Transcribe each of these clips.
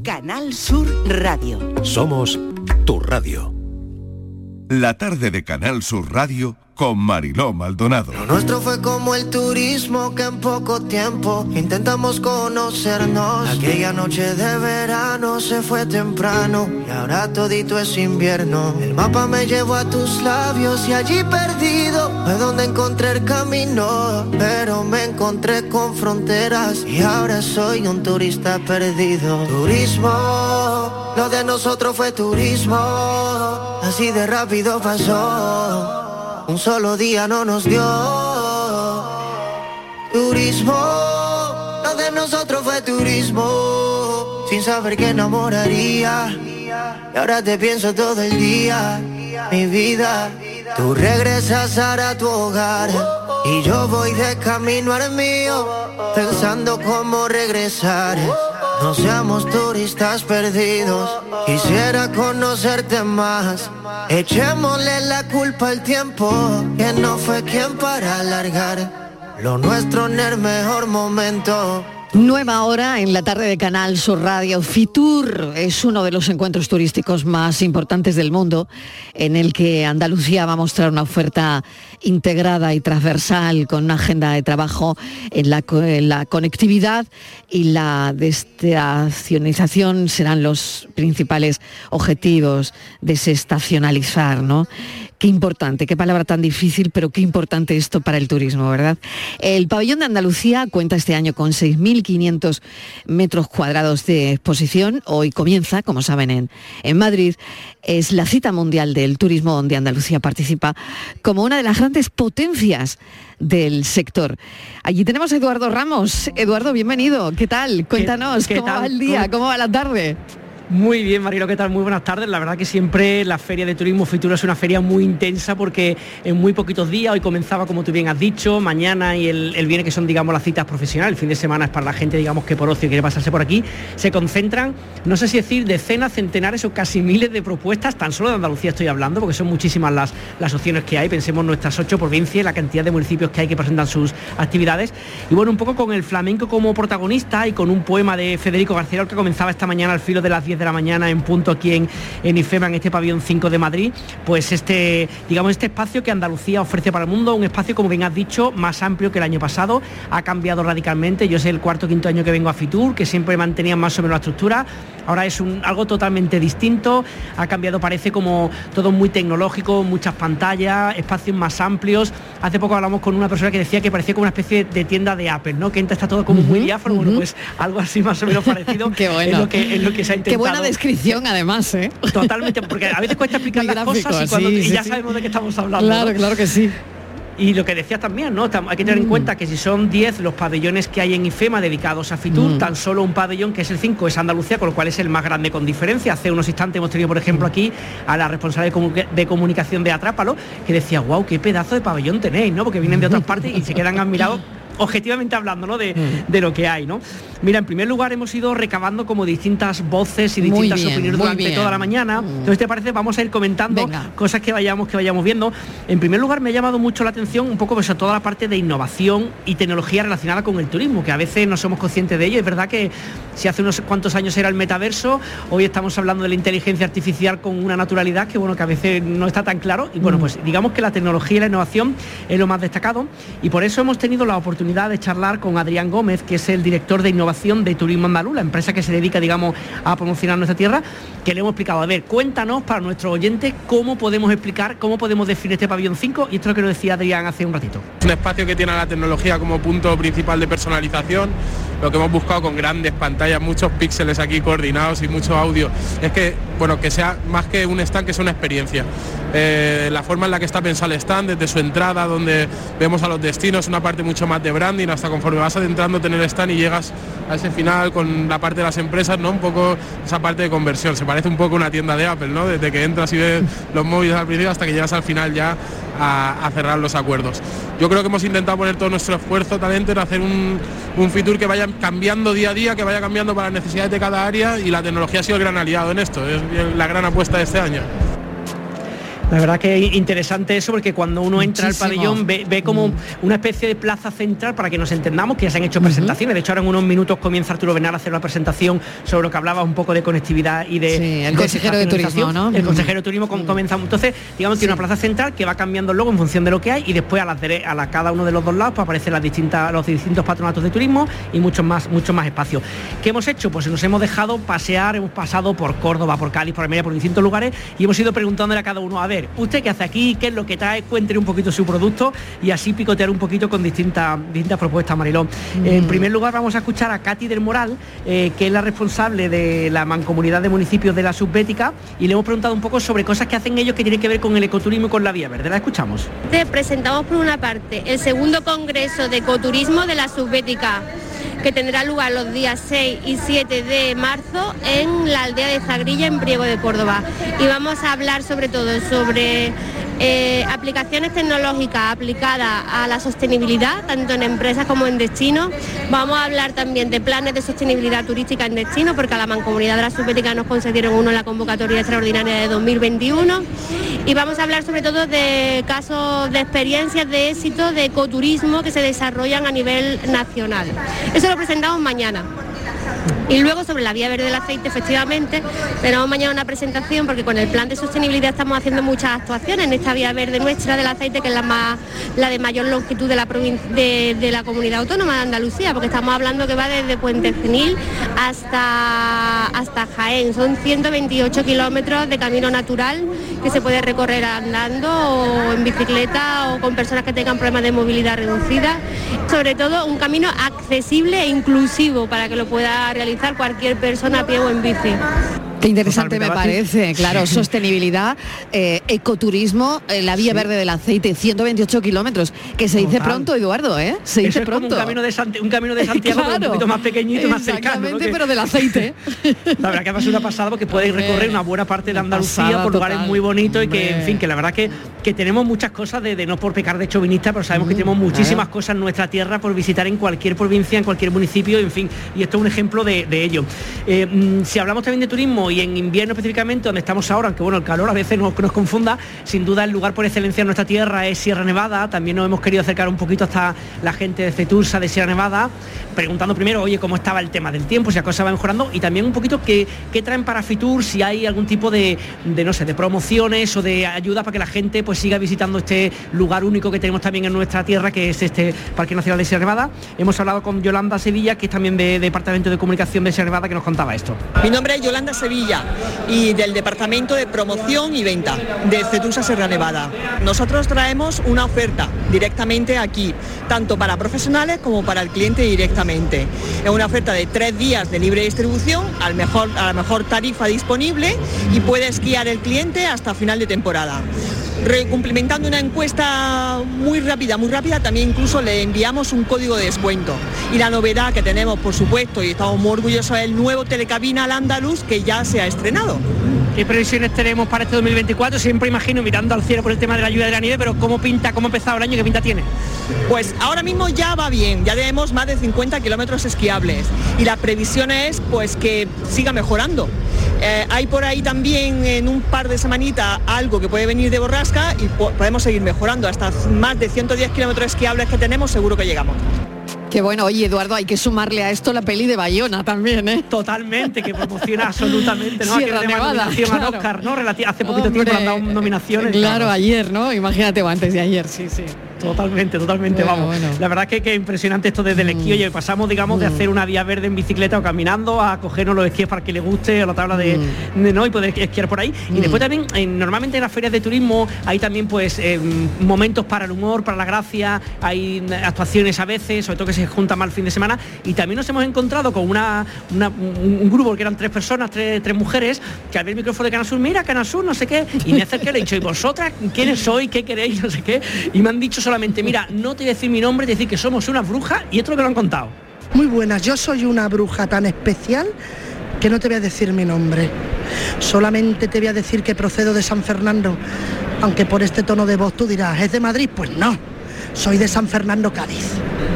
Canal Sur Radio. Somos tu radio. La tarde de Canal Sur Radio con Mariló Maldonado. Lo nuestro fue como el turismo que en poco tiempo intentamos conocernos. Aquella noche de verano se fue temprano y ahora todito es invierno. El mapa me llevó a tus labios y allí perdido fue donde encontré el camino. Pero me encontré con fronteras y ahora soy un turista perdido. Turismo, lo de nosotros fue turismo. Así de rápido pasó un solo día no nos dio. Turismo, lo de nosotros fue turismo, sin saber que enamoraría. Y ahora te pienso todo el día, mi vida. Tú regresas a tu hogar y yo voy de camino al mío, pensando cómo regresar. No seamos turistas perdidos, quisiera conocerte más. Echémosle la culpa al tiempo, que no fue quien para alargar lo nuestro en el mejor momento. Nueva hora en la tarde de Canal Sur Radio. Fitur es uno de los encuentros turísticos más importantes del mundo en el que Andalucía va a mostrar una oferta integrada y transversal con una agenda de trabajo en la, conectividad y la desestacionalización serán los principales objetivos, desestacionalizar, ¿no? Qué importante, qué palabra tan difícil, pero qué importante esto para el turismo, ¿verdad? El pabellón de Andalucía cuenta este año con 6.500 metros cuadrados de exposición. Hoy comienza, como saben, en, en Madrid. Es la cita mundial del turismo donde Andalucía participa como una de las grandes potencias del sector. Allí tenemos a Eduardo Ramos. Eduardo, bienvenido. ¿Qué tal? Cuéntanos, ¿Qué- qué ¿cómo tal? va el día? ¿Cómo- ¿Cómo va la tarde? Muy bien, Marilo, ¿qué tal? Muy buenas tardes. La verdad que siempre la Feria de Turismo Futuro es una feria muy intensa porque en muy poquitos días, hoy comenzaba como tú bien has dicho, mañana y el, el viernes que son, digamos, las citas profesionales, el fin de semana es para la gente, digamos, que por ocio quiere pasarse por aquí, se concentran, no sé si decir decenas, centenares o casi miles de propuestas, tan solo de Andalucía estoy hablando, porque son muchísimas las, las opciones que hay, pensemos nuestras ocho provincias, la cantidad de municipios que hay que presentan sus actividades, y bueno, un poco con el flamenco como protagonista y con un poema de Federico García que comenzaba esta mañana al filo de las 10 de la mañana en punto aquí en, en IFEMA, en este pabellón 5 de Madrid, pues este, digamos, este espacio que Andalucía ofrece para el mundo, un espacio, como bien has dicho, más amplio que el año pasado, ha cambiado radicalmente, yo sé el cuarto o quinto año que vengo a Fitur, que siempre mantenían más o menos la estructura, ahora es un, algo totalmente distinto, ha cambiado, parece como todo muy tecnológico, muchas pantallas, espacios más amplios, hace poco hablamos con una persona que decía que parecía como una especie de tienda de Apple, ¿no? Que entra está todo como muy diáfano, bueno, pues algo así más o menos parecido Qué bueno. es, lo que, es lo que se ha intentado. Qué buena descripción, además, ¿eh? Totalmente, porque a veces cuesta explicar Muy las gráfico, cosas y, cuando- sí, y sí, ya sí. sabemos de qué estamos hablando. Claro, ¿no? claro que sí. Y lo que decías también, ¿no? Hay que tener en cuenta que si son 10 los pabellones que hay en IFEMA dedicados a Fitur, Mm. tan solo un pabellón, que es el 5, es Andalucía, con lo cual es el más grande con diferencia. Hace unos instantes hemos tenido, por ejemplo, aquí a la responsable de, de comunicación de Atrápalo, que decía, wow, qué pedazo de pabellón tenéis, ¿no? Porque vienen de otras partes y se quedan admirados objetivamente hablando ¿no? de, Mm. de lo que hay ¿no? mira en primer lugar hemos ido recabando como distintas voces y distintas bien, opiniones durante bien. toda la mañana Mm. entonces te parece vamos a ir comentando Venga. cosas que vayamos que vayamos viendo en primer lugar me ha llamado mucho la atención un poco pues, a toda la parte de innovación y tecnología relacionada con el turismo que a veces no somos conscientes de ello es verdad que si hace unos cuantos años era el metaverso hoy estamos hablando de la inteligencia artificial con una naturalidad que bueno que a veces no está tan claro y bueno pues digamos que la tecnología y la innovación es lo más destacado y por eso hemos tenido la oportunidad de charlar con Adrián Gómez que es el director de innovación de Turismo Andaluz la empresa que se dedica digamos a promocionar nuestra tierra que le hemos explicado a ver cuéntanos para nuestros oyentes cómo podemos explicar cómo podemos definir este pabellón 5 y esto es lo que nos decía Adrián hace un ratito un espacio que tiene a la tecnología como punto principal de personalización. Lo que hemos buscado con grandes pantallas, muchos píxeles aquí coordinados y mucho audio, es que, bueno, que sea más que un stand, que sea una experiencia. Eh, la forma en la que está pensado el stand, desde su entrada, donde vemos a los destinos, una parte mucho más de branding, hasta conforme vas adentrando en el stand y llegas a ese final con la parte de las empresas, ¿no? Un poco esa parte de conversión. Se parece un poco a una tienda de Apple, ¿no? Desde que entras y ves los móviles al principio hasta que llegas al final ya a, a cerrar los acuerdos. Yo creo que hemos intentado poner todo nuestro esfuerzo, talento en hacer un, un Fitur que vaya cambiando día a día, que vaya cambiando para las necesidades de cada área y la tecnología ha sido el gran aliado en esto, es la gran apuesta de este año. La verdad que es interesante eso porque cuando uno entra al pabellón ve, como mm. una especie de plaza central para que nos entendamos que ya se han hecho presentaciones. De hecho, ahora en unos minutos comienza Arturo Bernal a hacer una presentación sobre lo que hablaba un poco de conectividad y de... el consejero de turismo, ¿no? El consejero de turismo comienza. Entonces, digamos, tiene una plaza central que va cambiando luego en función de lo que hay y después a, las a la, cada uno de los dos lados pues, aparecen las distintas, los distintos patronatos de turismo y muchos más, muchos más espacios. ¿Qué hemos hecho? Pues nos hemos dejado pasear, hemos pasado por Córdoba, por Cádiz, por Almería, por distintos lugares y hemos ido preguntándole a cada uno, a ver, ¿usted qué hace aquí? qué es lo que trae, cuéntele un poquito su producto y así picotear un poquito con distintas, distintas propuestas, Marilón. En primer lugar vamos a escuchar a Katy del Moral, eh, que es la responsable de la mancomunidad de municipios de la Subbética y le hemos preguntado un poco sobre cosas que hacen ellos que tienen que ver con el ecoturismo y con la vía verde. ¿La escuchamos? Te presentamos por una parte el segundo congreso de ecoturismo de la Subbética que tendrá lugar los días 6 y 7 de marzo en la aldea de Zagrilla, en Priego de Córdoba. Y vamos a hablar sobre todo sobre eh, aplicaciones tecnológicas aplicadas a la sostenibilidad, tanto en empresas como en destino. Vamos a hablar también de planes de sostenibilidad turística en destino, porque a la Mancomunidad de la Subbética nos concedieron uno en la convocatoria extraordinaria de 2021. Y vamos a hablar sobre todo de casos de experiencias de éxito de ecoturismo que se desarrollan a nivel nacional. Eso lo presentamos mañana. Y luego sobre la vía verde del aceite, efectivamente, tenemos mañana una presentación porque con el plan de sostenibilidad estamos haciendo muchas actuaciones en esta vía verde nuestra del aceite, que es la más la de mayor longitud de la de, la comunidad autónoma de Andalucía, porque estamos hablando que va desde Puente Genil hasta, hasta Jaén. Son 128 kilómetros de camino natural que se puede recorrer andando o en bicicleta o con personas que tengan problemas de movilidad reducida. Sobre todo un camino accesible e inclusivo para que lo pueda realizar cualquier persona a pie o en bici. Qué interesante me parece, claro, sostenibilidad, eh, ecoturismo, eh, la vía verde del aceite, 128 kilómetros, que se dice pronto, Eduardo, ¿eh? Se dice pronto. un, camino de un camino de Santiago un poquito más pequeñito, más cercano. Exactamente, pero del aceite. la verdad que ha pasado una pasada porque podéis recorrer una buena parte de Andalucía por lugares muy bonitos y que, en fin, que la verdad que, que tenemos muchas cosas de, no por pecar de chauvinista, pero sabemos que tenemos muchísimas cosas en nuestra tierra por visitar en cualquier provincia, en cualquier municipio, en fin, y esto es un ejemplo de, ello. Eh, mm, si hablamos también de turismo y en invierno específicamente, donde estamos ahora, aunque bueno, el calor a veces nos, nos confunda, sin duda el lugar por excelencia en nuestra tierra es Sierra Nevada, también nos hemos querido acercar un poquito hasta la gente de Cetursa de Sierra Nevada, preguntando primero, oye, cómo estaba el tema del tiempo, si la cosa va mejorando, y también un poquito qué, qué traen para Fitur, si hay algún tipo de, de, no sé, de promociones o de ayuda para que la gente pues siga visitando este lugar único que tenemos también en nuestra tierra, que es este Parque Nacional de Sierra Nevada. Hemos hablado con Yolanda Sevilla, que es también de Departamento de Comunicación de Sierra Nevada, que nos contaba esto. Mi nombre es Yolanda Sevilla y del Departamento de Promoción y Venta de Cetusa Sierra Nevada. Nosotros traemos una oferta directamente aquí, tanto para profesionales como para el cliente directamente. Es una oferta de tres días de libre distribución a la mejor tarifa disponible y puede esquiar el cliente hasta final de temporada. Cumplimentando una encuesta muy rápida, muy rápida, también incluso le enviamos un código de descuento. Y la novedad que tenemos, por supuesto, y estamos muy orgullosos, es el nuevo telecabina al andaluz que ya se ha estrenado. ¿Qué previsiones tenemos para este 2024? Siempre imagino mirando al cielo por el tema de la lluvia de la nieve, pero ¿cómo pinta, cómo ha empezado el año? ¿Qué pinta tiene? Pues ahora mismo ya va bien, ya tenemos más de 50 kilómetros esquiables y la previsión es pues que siga mejorando. Eh, hay por ahí también en un par de semanitas algo que puede venir de borrasca y podemos seguir mejorando. Hasta más de 110 kilómetros esquiables que tenemos seguro que llegamos. Qué bueno, oye Eduardo, hay que sumarle a esto la peli de Bayona también, ¿eh? Totalmente, que promociona absolutamente, ¿no? Sierra Nevada, claro. Oscar, ¿no? hace poquito tiempo han dado nominaciones. Claro, ayer, ¿no? Imagínate, o antes de ayer, sí, sí. Totalmente, totalmente, vamos. La verdad que, que impresionante esto desde el esquí. Mm. Oye, pasamos, digamos, de mm. hacer una vía verde en bicicleta o caminando a cogernos los esquíes para que le guste, o la tabla de, mm. no y poder esquiar por ahí. Y después también, normalmente en las ferias de turismo hay también pues em, momentos para el humor, para la gracia, hay actuaciones a veces, sobre todo que se junta mal fin de semana. Y también nos hemos encontrado con una, un, grupo que eran tres personas, tres, tres mujeres, que al ver el micrófono de Canal Sur, mira Canal Sur, no sé qué, y me acerqué y le he dicho, ¿y vosotras quiénes sois? ¿Qué queréis? No sé qué. Y me han dicho solamente, mira, no te voy a decir mi nombre, te decir que somos una bruja y esto es lo que lo han contado. Muy buenas, yo soy una bruja tan especial que no te voy a decir mi nombre. Solamente te voy a decir que procedo de San Fernando, aunque por este tono de voz tú dirás, ¿es de Madrid? Pues no, soy de San Fernando, Cádiz.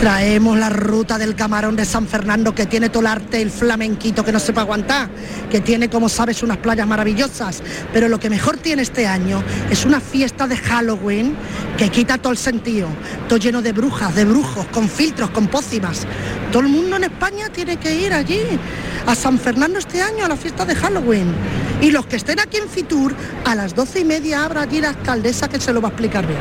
Traemos la ruta del camarón de San Fernando que tiene todo el arte, el flamenquito que no se puede aguantar, que tiene, como sabes, unas playas maravillosas. Pero lo que mejor tiene este año es una fiesta de Halloween que quita todo el sentido. Todo lleno de brujas, de brujos, con filtros, con pócimas. Todo el mundo en España tiene que ir allí, a San Fernando este año, a la fiesta de Halloween. Y los que estén aquí en Fitur, a las doce y media habrá allí la alcaldesa que se lo va a explicar bien.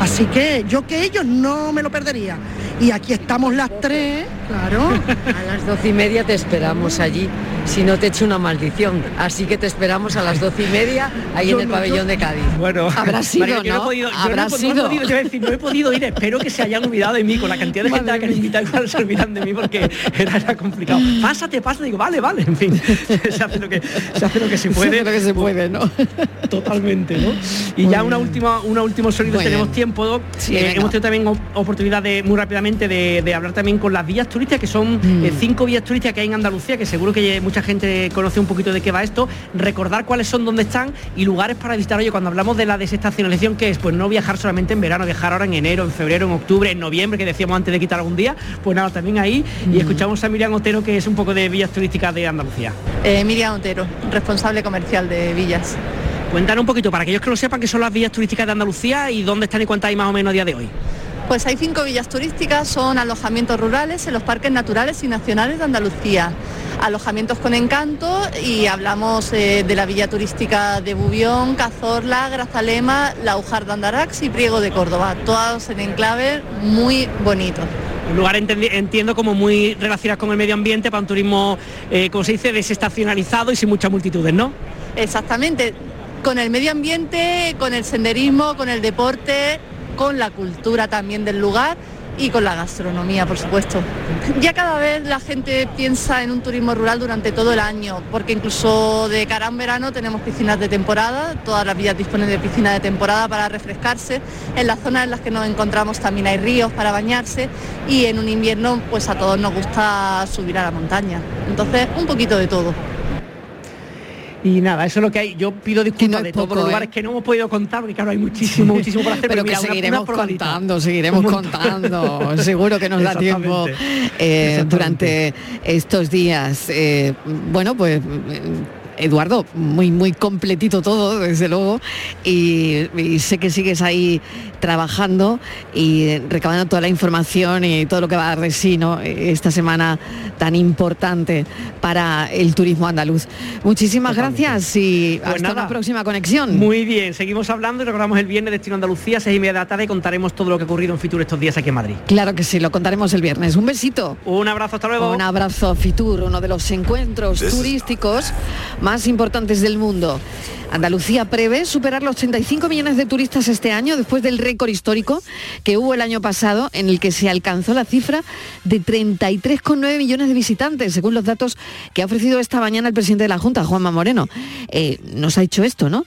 Así que yo que ellos no me lo perdería. Y aquí estamos las tres, claro. A las doce y media te esperamos allí, si no te echo una maldición. Así que te esperamos a las doce y media ahí Yo en el no, pabellón yo- de Cádiz. Bueno, Habrá sido, María, yo ¿no? he podido, yo no, he sido. podido, te voy a decir, no he podido ir, espero que se hayan olvidado de mí, con la cantidad de gente a la que han invitado igual se olvidan de mí porque era, era complicado. Pásate, pásate, digo, vale, vale, en fin, se hace lo que se, hace lo que se puede. Se hace lo que se puede, ¿no? Totalmente, ¿no? Y ya una última, una último sonido, tenemos tiempo. Sí, Eh, venga. hemos tenido también op- oportunidad de muy rápidamente de, de hablar también con las vías turísticas, que son Mm. eh, cinco vías turísticas que hay en Andalucía, que seguro que mucha gente conoce un poquito de qué va esto. Recordar cuáles son, dónde están y lugares para visitar. Oye, cuando hablamos de la desestacionalización, que es pues no viajar solamente en verano, viajar ahora en enero, en febrero, en octubre, en noviembre, que decíamos antes de quitar algún día, pues nada, también ahí. Mm. Y escuchamos a Miriam Otero, que es un poco de vías turísticas de Andalucía. Eh, Miriam Otero, responsable comercial de Villas. Cuéntanos un poquito, para aquellos que lo sepan, qué son las vías turísticas de Andalucía y dónde están y cuántas hay más o menos a día de hoy. Pues hay cinco villas turísticas, son alojamientos rurales en los parques naturales y nacionales de Andalucía. Alojamientos con encanto y hablamos eh, de la villa turística de Bubión, Cazorla, Grazalema, Laujar de Andarax y Priego de Córdoba. Todos en enclave muy bonitos. Un lugar entiendo como muy relacionado con el medio ambiente para un turismo, eh, como se dice, desestacionalizado y sin muchas multitudes, ¿no? Exactamente, con el medio ambiente, con el senderismo, con el deporte, con la cultura también del lugar y con la gastronomía, por supuesto. Ya cada vez la gente piensa en un turismo rural durante todo el año, porque incluso de cara a verano tenemos piscinas de temporada, todas las villas disponen de piscinas de temporada para refrescarse, en las zonas en las que nos encontramos también hay ríos para bañarse y en un invierno pues a todos nos gusta subir a la montaña. Entonces, un poquito de todo. Y nada, eso es lo que hay. Yo pido disculpas de todos poco, los ¿eh? lugares que no hemos podido contar, porque claro, hay muchísimo, muchísimo por hacer. Pero que mira, seguiremos una contando, seguiremos contando. Seguro que nos da tiempo eh, durante estos días. Eh, bueno, pues Eduardo, muy muy completito todo, desde luego, y, y sé que sigues ahí trabajando y recabando toda la información y todo lo que va a dar de sí, ¿no? Esta semana tan importante para el turismo andaluz. Muchísimas gracias y Pues hasta nada. una próxima conexión. Muy bien, seguimos hablando y recordamos el viernes Destino Andalucía, seis y media de la tarde, y contaremos todo lo que ha ocurrido en Fitur estos días aquí en Madrid. Claro que sí, lo contaremos el viernes. Un besito. Un abrazo, hasta luego. Un abrazo Fitur, uno de los encuentros turísticos más importantes del mundo. Andalucía prevé superar los 35 millones de turistas este año después del récord histórico que hubo el año pasado en el que se alcanzó la cifra de 33,9 millones de visitantes, según los datos que ha ofrecido esta mañana el presidente de la Junta, Juanma Moreno. Eh, nos ha dicho esto, ¿no?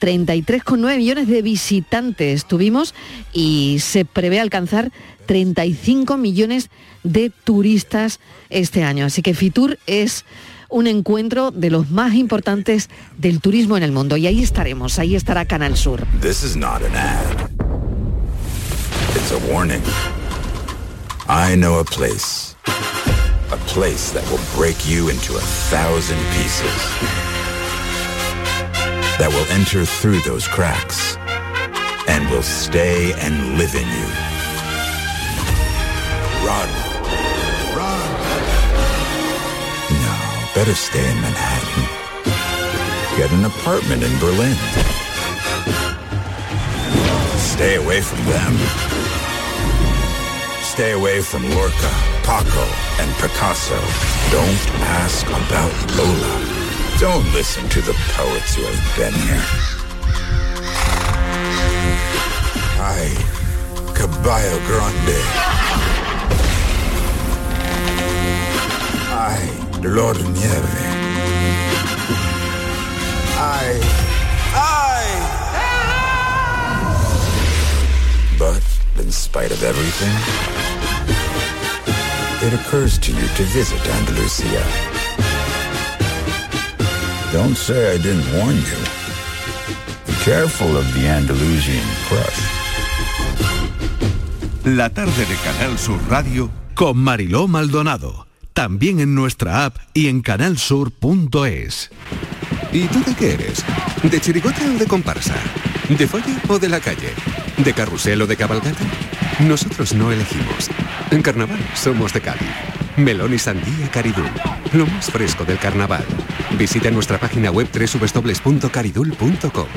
33,9 millones de visitantes tuvimos y se prevé alcanzar 35 millones de turistas este año. Así que Fitur es un encuentro de los más importantes del turismo en el mundo y ahí estaremos, ahí estará Canal Sur. This is not an ad. It's a warning. I know a place. A place that will break you into a thousand pieces. That will enter through those cracks and will stay and live in you. Run. Better stay in Manhattan. Get an apartment in Berlin. Stay away from them. Stay away from Lorca, Paco, and Picasso. Don't ask about Lola. Don't listen to the poets who have been here. Ay, Caballo Grande. Ay, Lord Nieve. Ay, ay! But in spite of everything, it occurs to you to visit Andalusia. Don't say I didn't warn you. Be careful of the Andalusian crush. La tarde de Canal Sur Radio Con Mariló Maldonado. También en nuestra app y en canalsur.es. ¿Y tú de qué eres? ¿De chirigota o de comparsa? ¿De folla o de la calle? ¿De carrusel o de cabalgata? Nosotros no elegimos. En carnaval somos de Cádiz. Melón y sandía Caridul. Lo más fresco del carnaval. Visita nuestra página web www.caridul.com.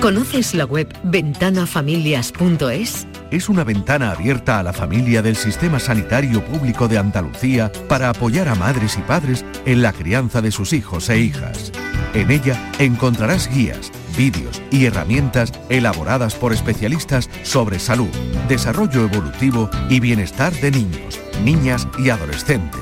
¿Conoces la web ventanafamilias.es? Es una ventana abierta a la familia del Sistema Sanitario Público de Andalucía para apoyar a madres y padres en la crianza de sus hijos e hijas. En ella encontrarás guías, vídeos y herramientas elaboradas por especialistas sobre salud, desarrollo evolutivo y bienestar de niños, niñas y adolescentes.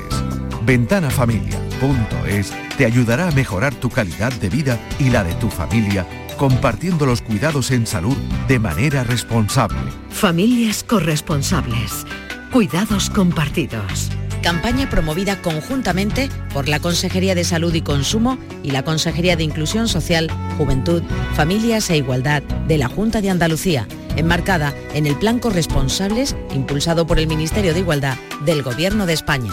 Ventanafamilia.es te ayudará a mejorar tu calidad de vida y la de tu familia compartiendo los cuidados en salud de manera responsable. Familias corresponsables. Cuidados compartidos. Campaña promovida conjuntamente por la Consejería de Salud y Consumo y la Consejería de Inclusión Social, Juventud, Familias e Igualdad de la Junta de Andalucía, enmarcada en el Plan Corresponsables impulsado por el Ministerio de Igualdad del Gobierno de España.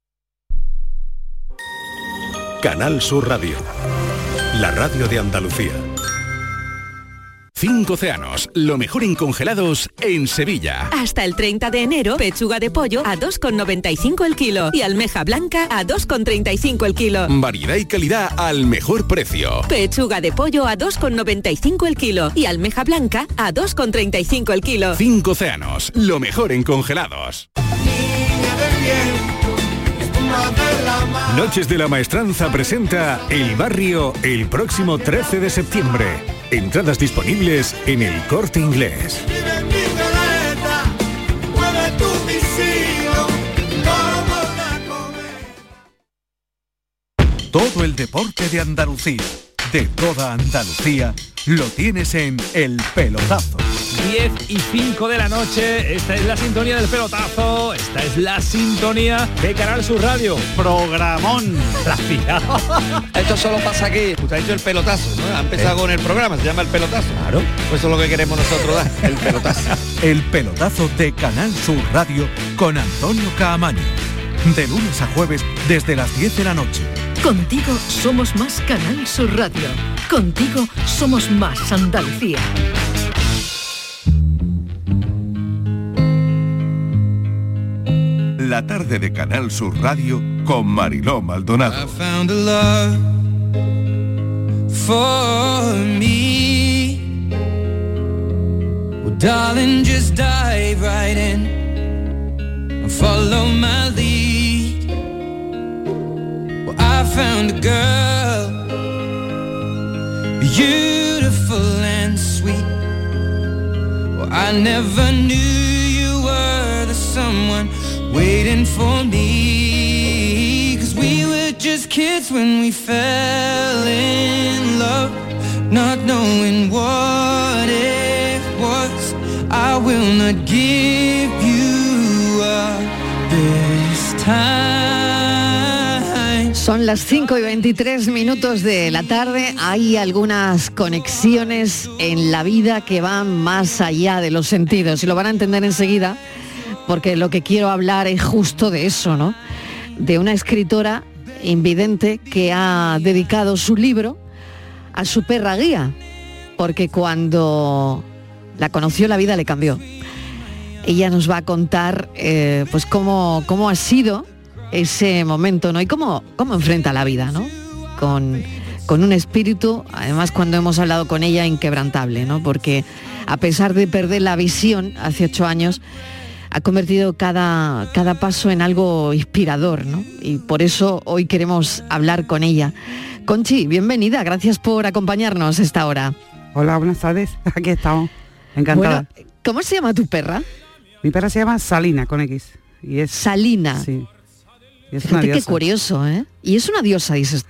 Canal Sur Radio. La radio de Andalucía. Cinco océanos, lo mejor en congelados en Sevilla. Hasta el 30 de enero, pechuga de pollo a 2,95 el kilo y almeja blanca a 2,35 el kilo. Variedad y calidad al mejor precio. Pechuga de pollo a 2,95 el kilo y almeja blanca a 2,35 el kilo. Cinco océanos, lo mejor en congelados. Noches de la Maestranza presenta El Barrio el próximo 13 de septiembre. Entradas disponibles en el corte inglés. Todo el deporte de Andalucía, de toda Andalucía, lo tienes en El Pelotazo. 10 y 5 de la noche. Esta es la sintonía del pelotazo. Esta es la sintonía de Canal Sur Radio. Programón. Esto solo pasa aquí. Usted ha dicho el pelotazo, ¿no? Ha empezado con el programa, se llama el pelotazo. Claro. Pues eso es lo que queremos nosotros dar, el pelotazo. El pelotazo de Canal Sur Radio con Antonio Caamaño. De lunes a jueves desde las 10 de la noche. Contigo somos más Canal Sur Radio. Contigo somos más Andalucía. La tarde de Canal Sur Radio con Mariló Maldonado. found a love for me. Well, darling, just dive right in follow my lead. Found a girl, beautiful and sweet. Well, I never knew you were the someone waiting for me. Cause we were just kids when we fell in love, not knowing what it was. I will not give you up this time. Son las 5 y 23 minutos de la tarde. Hay algunas conexiones en la vida que van más allá de los sentidos y lo van a entender enseguida porque lo que quiero hablar es justo de eso, ¿no? De una escritora invidente que ha dedicado su libro a su perra guía, porque cuando la conoció la vida le cambió. Ella nos va a contar eh, pues cómo, cómo ha sido ese momento, ¿no? Y cómo, cómo enfrenta la vida, ¿no? Con, con un espíritu, además cuando hemos hablado con ella, inquebrantable, ¿no? Porque a pesar de perder la visión hace ocho años, ha convertido cada, cada paso en algo inspirador, ¿no? Y por eso hoy queremos hablar con ella. Conchi, bienvenida, gracias por acompañarnos esta hora. Hola, buenas tardes, aquí estamos. Encantada. Bueno, ¿Cómo se llama tu perra? Mi perra se llama Salina con X. Y es Salina. Sí. Es una qué diosa. curioso, ¿eh? Y es una diosa, dices.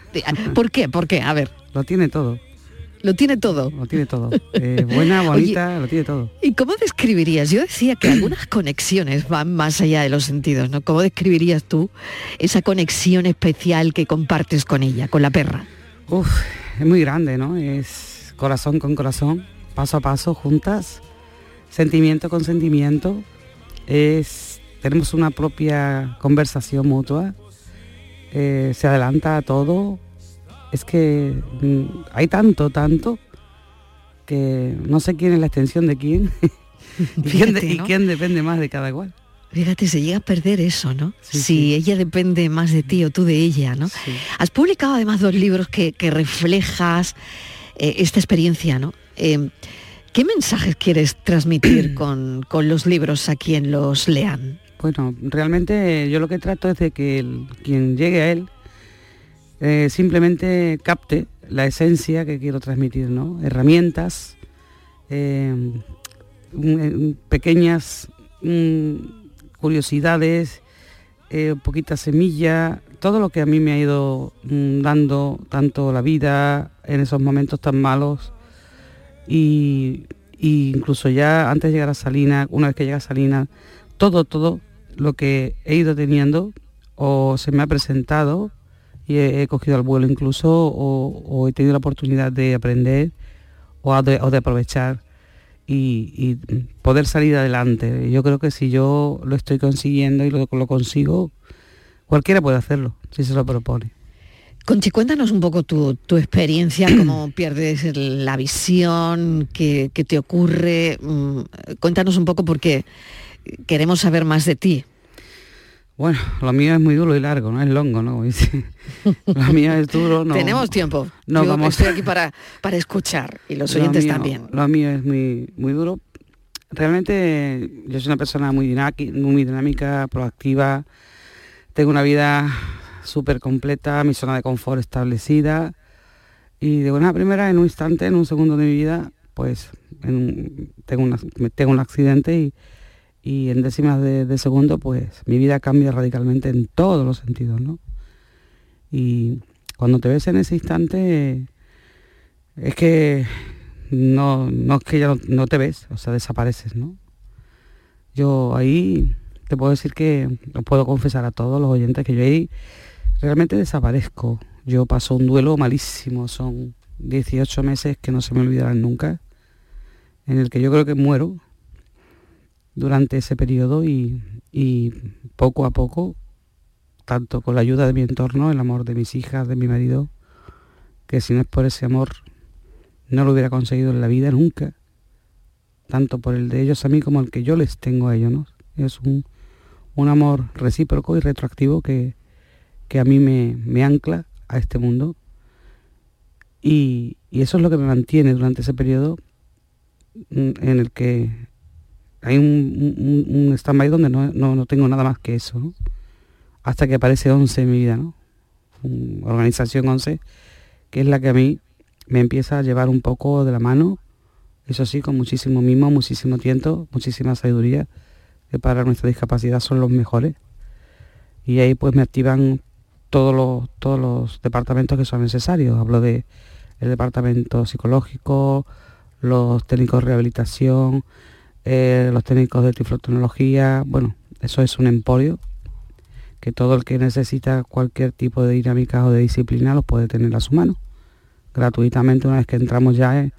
¿Por qué? ¿Por qué? A ver. Lo tiene todo. Lo tiene todo. Lo tiene todo. Eh, buena, Oye, bonita, lo tiene todo. ¿Y cómo describirías? Yo decía que algunas conexiones van más allá de los sentidos, ¿no? ¿Cómo describirías tú esa conexión especial que compartes con ella, con la perra? Uf, es muy grande, ¿no? Es corazón con corazón, paso a paso, juntas, sentimiento con sentimiento. Es, tenemos una propia conversación mutua. eh, se adelanta a todo. Es que mm, hay tanto, tanto, que no sé quién es la extensión de quién. y, quién de- Fíjate, y quién depende más de cada cual. Fíjate, se llega a perder eso, ¿no? si ella depende más de ti o tú de ella, ¿no? Has publicado además dos libros que, que reflejas eh, esta experiencia, ¿no? Eh, ¿Qué mensajes quieres transmitir con, con los libros a quien los lean? Bueno, realmente yo lo que trato es de que quien llegue a él eh, simplemente capte la esencia que quiero transmitir, ¿no? Herramientas, eh, un- pequeñas mm, curiosidades, eh, poquita semilla, todo lo que a mí me ha ido mm, dando tanto la vida en esos momentos tan malos y incluso ya antes de llegar a Salina, una vez que llega a Salina, todo, todo lo que he ido teniendo o se me ha presentado y he, he cogido al vuelo incluso o, o he tenido la oportunidad de aprender o, de, o de aprovechar y, y poder salir adelante. Yo creo que si yo lo estoy consiguiendo y lo, lo consigo, cualquiera puede hacerlo, si se lo propone. Conchi, cuéntanos un poco tu, tu experiencia, cómo pierdes la visión, qué, qué te ocurre. mm, Cuéntanos un poco porque queremos saber más de ti. Bueno, lo mío es muy duro y largo, no es longo, ¿no? Lo mío es duro, no. Tenemos tiempo. No, Yo vamos. estoy aquí para, para escuchar y los Lo oyentes mío- también. Lo mío es muy, muy duro. Realmente yo soy una persona muy dinámica, muy dinámica, proactiva. Tengo una vida súper completa, mi zona de confort establecida. Y de buena primera, en un instante, en un segundo de mi vida, pues en un- tengo, una- tengo un accidente y, y en décimas de, segundo, pues mi vida cambia radicalmente en todos los sentidos, ¿no? Y cuando te ves en ese instante, es que no, no es que ya no, te ves, o sea, desapareces, ¿no? Yo ahí te puedo decir que, os puedo confesar a todos los oyentes que yo ahí realmente desaparezco. Yo paso un duelo malísimo, son 18 meses que no se me olvidarán nunca, en el que yo creo que muero durante ese periodo y, y poco a poco, tanto con la ayuda de mi entorno, el amor de mis hijas, de mi marido, que si no es por ese amor no lo hubiera conseguido en la vida nunca, tanto por el de ellos a mí como el que yo les tengo a ellos. Es un, un amor recíproco y retroactivo que, que a mí me, me ancla a este mundo y, y eso es lo que me mantiene durante ese periodo mm, en el que hay un, un, stand-by donde no, no, no tengo nada más que eso, hasta que aparece 11 en mi vida, ¿no? Organización 11, que es la que a mí me empieza a llevar un poco de la mano, eso sí, con muchísimo mimo, muchísimo tiento, muchísima sabiduría, que para nuestra discapacidad son los mejores. Y ahí pues me activan todos los, todos los departamentos que son necesarios. Hablo de el departamento psicológico, los técnicos de rehabilitación, eh, los técnicos de tiflotecnología, bueno, eso es un emporio que todo el que necesita cualquier tipo de dinámica o de disciplina los puede tener a su mano, gratuitamente una vez que entramos ya en,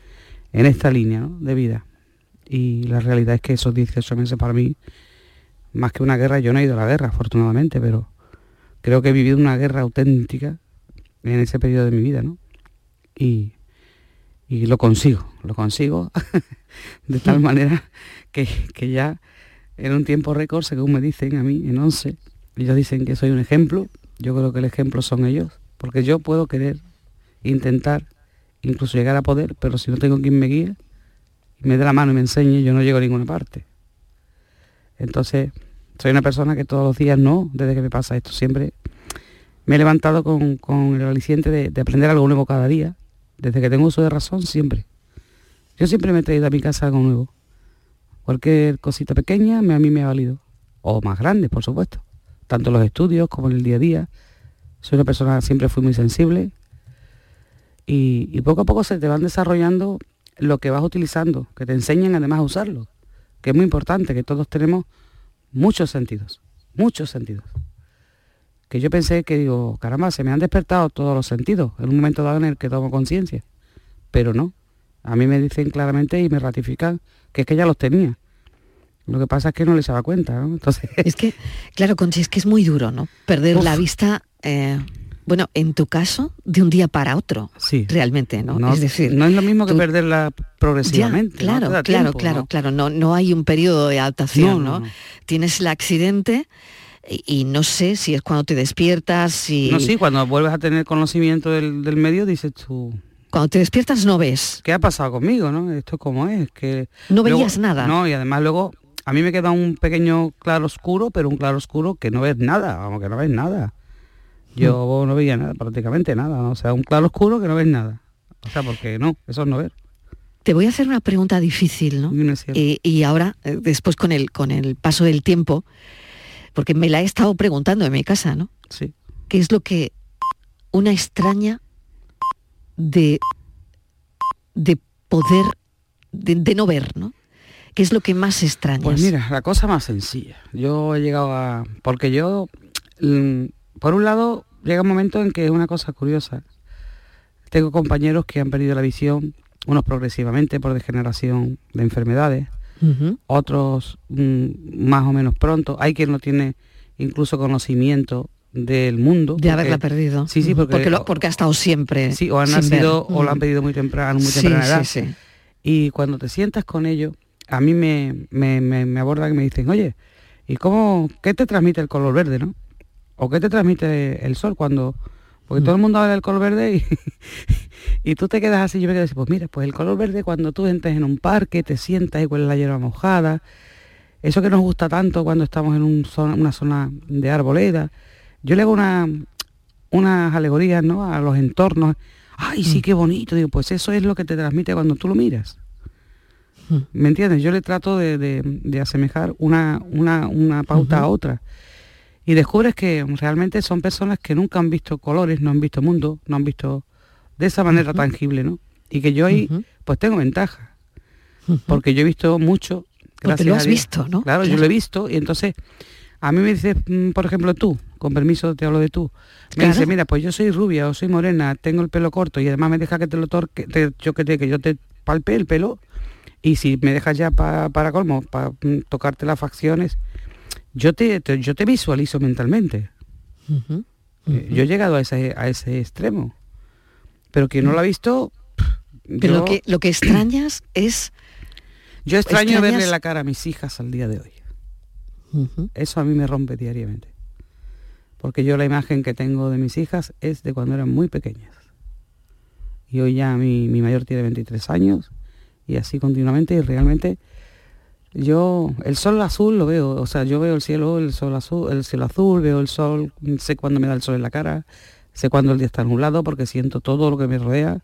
esta línea de vida. Y la realidad es que esos 18 meses para mí, más que una guerra, yo no he ido a la guerra, afortunadamente, pero creo que he vivido una guerra auténtica en ese periodo de mi vida, ¿no? Y, y lo consigo, lo consigo de tal manera que, que ya en un tiempo récord, según me dicen a mí, en 11, ellos dicen que soy un ejemplo, yo creo que el ejemplo son ellos, porque yo puedo querer, intentar, incluso llegar a poder, pero si no tengo quien me guíe, me dé la mano y me enseñe, yo no llego a ninguna parte. Entonces, soy una persona que todos los días no, desde que me pasa esto, siempre me he levantado con, con el aliciente de, de aprender algo nuevo cada día, desde que tengo uso de razón, siempre. Yo siempre me he traído a mi casa algo nuevo. Cualquier cosita pequeña a mí me ha valido. O más grande, por supuesto. Tanto en los estudios como en el día a día. Soy una persona, siempre fui muy sensible. Y, y poco a poco se te van desarrollando lo que vas utilizando, que te enseñan además a usarlo. Que es muy importante, que todos tenemos muchos sentidos, muchos sentidos. Que yo pensé que digo, caramba, se me han despertado todos los sentidos en un momento dado en el que tomo conciencia. Pero no, a mí me dicen claramente y me ratifican que es que ya los tenía. Lo que pasa es que no les daba cuenta, ¿no? Entonces... Es que, claro, Conchi, es que es muy duro, ¿no? Perder Uf. la vista, eh, bueno, en tu caso, de un día para otro. Sí. Realmente, ¿no? No, es decir, no es lo mismo que tú- perderla progresivamente. Claro, claro, tiempo, claro, ¿no? claro. No, no hay un periodo de adaptación, no. Tienes el accidente y, y no sé si es cuando te despiertas, si No, sí, cuando vuelves a tener conocimiento del, del medio dices tú... cuando te despiertas no ves. ¿Qué ha pasado conmigo, no? Esto cómo es, que... No luego- veías nada. No, y además luego a mí me queda un pequeño claro oscuro, pero un claro oscuro que no ves nada, vamos, que no ves nada. Yo Mm. no veía nada, prácticamente nada, ¿no? o sea, un claro oscuro que no ves nada. O sea, porque no, eso es no ver. Te voy a hacer una pregunta difícil, ¿no? Y, y ahora, eh, después con el, con el paso del tiempo, porque me la he estado preguntando en mi casa, ¿no? Sí. ¿Qué es lo que una extraña de, de poder, de, de no ver, ¿no? ¿Qué es lo que más extrañas? Pues mira, la cosa más sencilla. Yo he llegado a... Porque yo, mm, por un lado, llega un momento en que es una cosa curiosa. Tengo compañeros que han perdido la visión, unos progresivamente por degeneración de enfermedades, Otros mm, más o menos pronto. Hay quien no tiene incluso conocimiento del mundo. de porque- haberla perdido. Sí, sí, Ujú. porque, lo- porque ha estado siempre. Sí, o han nacido ver. o lo han pedido muy temprano, muy Sí, temprana edad. sí, sí. Y cuando te sientas con ellos, a mí me, me, me, me abordan y me dicen, oye, ¿y cómo, qué te transmite el color verde, no? ¿O qué te transmite el sol cuando... Porque todo el mundo habla del color verde y, y tú te quedas así, yo me quedo así, pues mira, pues el color verde cuando tú entres en un parque, te sientas y huele la hierba mojada, eso que nos gusta tanto cuando estamos en un zona- una zona de arboleda. Yo le hago una, unas alegorías ¿no? a los entornos. Ay, sí, qué bonito. Digo, pues eso es lo que te transmite cuando tú lo miras. ¿Me entiendes? Yo le trato de, de- de asemejar una, una, una pauta a otra. Y descubres que realmente son personas que nunca han visto colores, no han visto mundo, no han visto de esa manera tangible, ¿no? Y que yo ahí pues tengo ventaja. Porque yo he visto mucho. Porque gracias lo a has Dios. visto, ¿no? Claro, yo lo he visto y entonces a mí me dices, mm, por ejemplo, tú, con permiso te hablo de tú, me Claro. dice, mira, pues yo soy rubia o soy morena, tengo el pelo corto y además me deja que te lo torque, te- yo que te, que yo te palpe el pelo y si me dejas ya pa- para colmo, para tocarte las facciones, yo te, te- yo te visualizo mentalmente. Eh, Yo he llegado a ese, a ese extremo. Pero quien no lo ha visto, Pero yo, lo que, lo que extrañas es... yo extraño verle la cara a mis hijas al día de hoy. Eso a mí me rompe diariamente. Porque yo la imagen que tengo de mis hijas es de cuando eran muy pequeñas. Y hoy ya mi, mi mayor tiene 23 años y así continuamente y realmente yo el sol azul lo veo, o sea, yo veo el cielo, el sol azul, el cielo azul, veo el sol, sé cuándo me da el sol en la cara, sé cuándo el día está nublado porque siento todo lo que me rodea,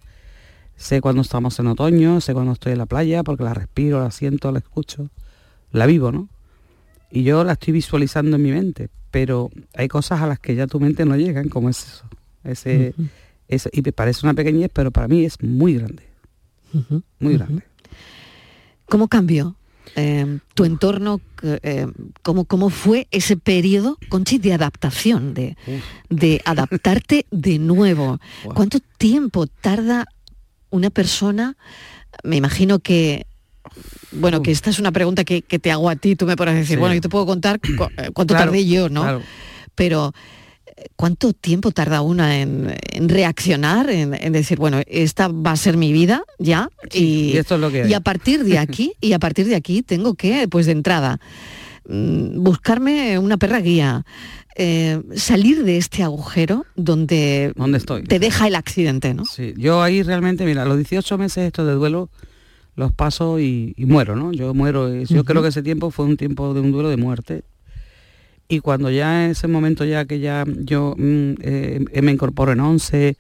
sé cuándo estamos en otoño, sé cuándo estoy en la playa porque la respiro, la siento, la escucho, la vivo, ¿no? y yo la estoy visualizando en mi mente, pero hay cosas a las que ya tu mente no llegan, como es eso. Ese, ese- y me parece una pequeñez, pero para mí es muy grande, muy grande. ¿Cómo cambió eh, tu entorno? eh, ¿cómo, ¿Cómo fue ese periodo, Conchi, de adaptación, de, de adaptarte de nuevo? ¿Cuánto tiempo tarda una persona? Me imagino que, bueno, que esta es una pregunta que, que te hago a ti, tú me podrás decir, Sí. bueno, yo te puedo contar cu- eh, cuánto Claro, tardé yo, ¿no? claro. Pero ¿cuánto tiempo tarda una en, en reaccionar, en, en decir, bueno, esta va a ser mi vida ya? y, y esto es lo que y a partir de aquí, y a partir de aquí tengo que, pues de entrada, mm, buscarme una perra guía, eh, salir de este agujero donde ¿Dónde estoy? te deja el accidente, ¿no? Sí, yo ahí realmente, mira, los 18 meses estos de duelo los paso y, y muero, ¿no? Yo muero, y yo creo que ese tiempo fue un tiempo de un duelo de muerte. Y cuando ya en ese momento ya que ya yo mm, eh, me incorporo en 11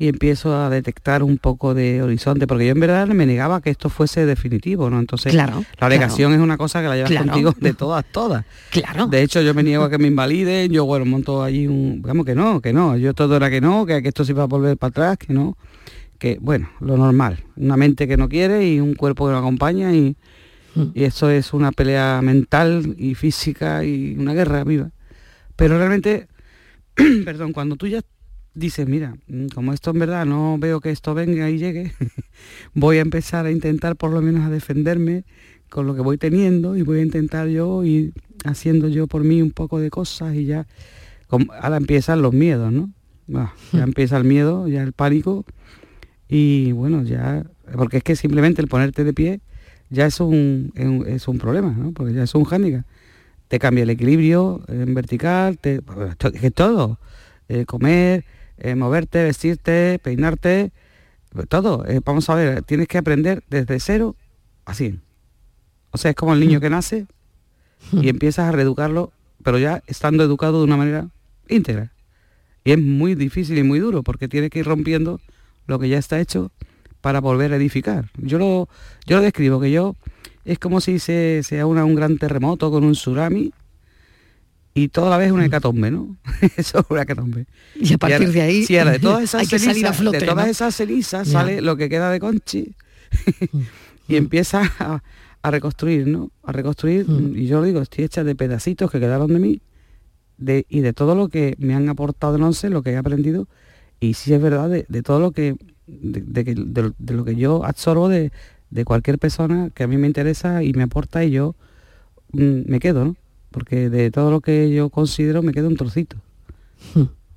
y empiezo a detectar un poco de horizonte, porque yo en verdad me negaba que esto fuese definitivo, ¿no? Entonces, Claro, la negación claro. es una cosa que la llevas Claro. contigo de todas, todas. Claro. De hecho, yo me niego a que me invaliden, yo, bueno, monto allí un... Vamos, que no, que no, yo todo era que no, que, que esto se iba a volver para atrás, que no, que, bueno, lo normal, una mente que no quiere y un cuerpo que no acompaña y, y eso es una pelea mental y física y una guerra viva. Pero realmente, perdón, cuando tú ya dices, mira, mm, como esto en verdad no veo que esto venga y llegue, voy a empezar a intentar por lo menos a defenderme con lo que voy teniendo y voy a intentar yo ir haciendo yo por mí un poco de cosas y ya, como- ahora empiezan los miedos, ¿no? Bah, ya empieza el miedo, ya el pánico y bueno, ya, porque es que simplemente el ponerte de pie ya es un, es un, es un problema, ¿no? Porque ya es un hándicap. Te cambia el equilibrio en vertical, te, es todo, eh, comer, eh, moverte, vestirte, peinarte, todo. Eh, vamos a ver, tienes que aprender desde cero a 100. O sea, es como el niño que nace y empiezas a reeducarlo, pero ya estando educado de una manera íntegra. Y es muy difícil y muy duro porque tienes que ir rompiendo lo que ya está hecho para volver a edificar. Yo lo, yo lo describo, que yo es como si se, sea una, un gran terremoto con un tsunami y toda la vez una hecatombe, ¿no? Eso es una hecatombe. Y a partir ahora- de ahí sí, ahora de todas esas hay que salir a cenizas- flote, de todas ¿no? esas cenizas sale lo que queda de Conchi y empieza a, a reconstruir, ¿no? A reconstruir, y yo digo, estoy hecha de pedacitos que quedaron de mí de, y de todo lo que me han aportado en once, lo que he aprendido, y sí es verdad de, de todo lo que de, de que- de- de lo que yo absorbo de, de cualquier persona que a mí me interesa y me aporta y yo mm, me quedo, ¿no? Porque de todo lo que yo considero me queda un trocito.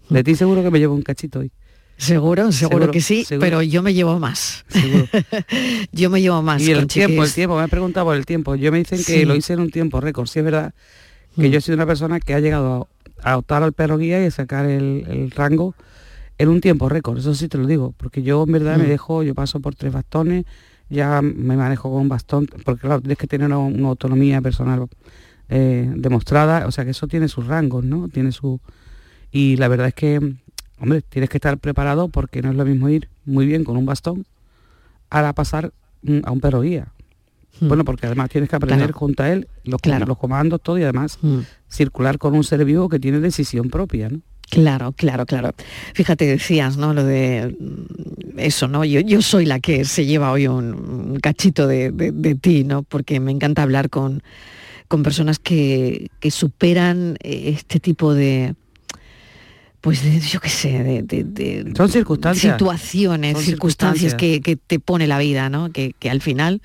De ti seguro que me llevo un cachito hoy. Seguro, seguro, Seguro, que sí, seguro. pero yo me llevo más. yo me llevo más. Y el tiempo, el tiempo, me han preguntado por el tiempo. Yo me dicen que lo hice en un tiempo récord. Sí es verdad que yo he sido una persona que ha llegado a, a optar al perro guía y a sacar el, el rango en un tiempo récord. Eso sí te lo digo, porque yo en verdad me Mm. dejo, yo paso por tres bastones, ya me manejo con un bastón, porque claro, tienes que tener una, una autonomía personal eh, demostrada, o sea que eso tiene sus rangos, ¿no? Tiene su... Y la verdad es que, hombre, tienes que estar preparado porque no es lo mismo ir muy bien con un bastón a pasar mm, a un perro guía. Bueno, porque además tienes que aprender Claro. junto a él los, Claro. los comandos, todo y además Mm. circular con un ser vivo que tiene decisión propia, ¿no? Claro, claro, claro. Fíjate, decías, ¿no? Lo de mm, eso, ¿no? Yo, yo soy la que se lleva hoy un, cachito de, de- de ti, ¿no? Porque me encanta hablar con, con personas que, que superan eh, este tipo de, pues de, yo qué sé, de, de- de Son circunstancias. situaciones, Son circunstancias circunstancias. que, que te pone la vida, ¿no? Que, que al final,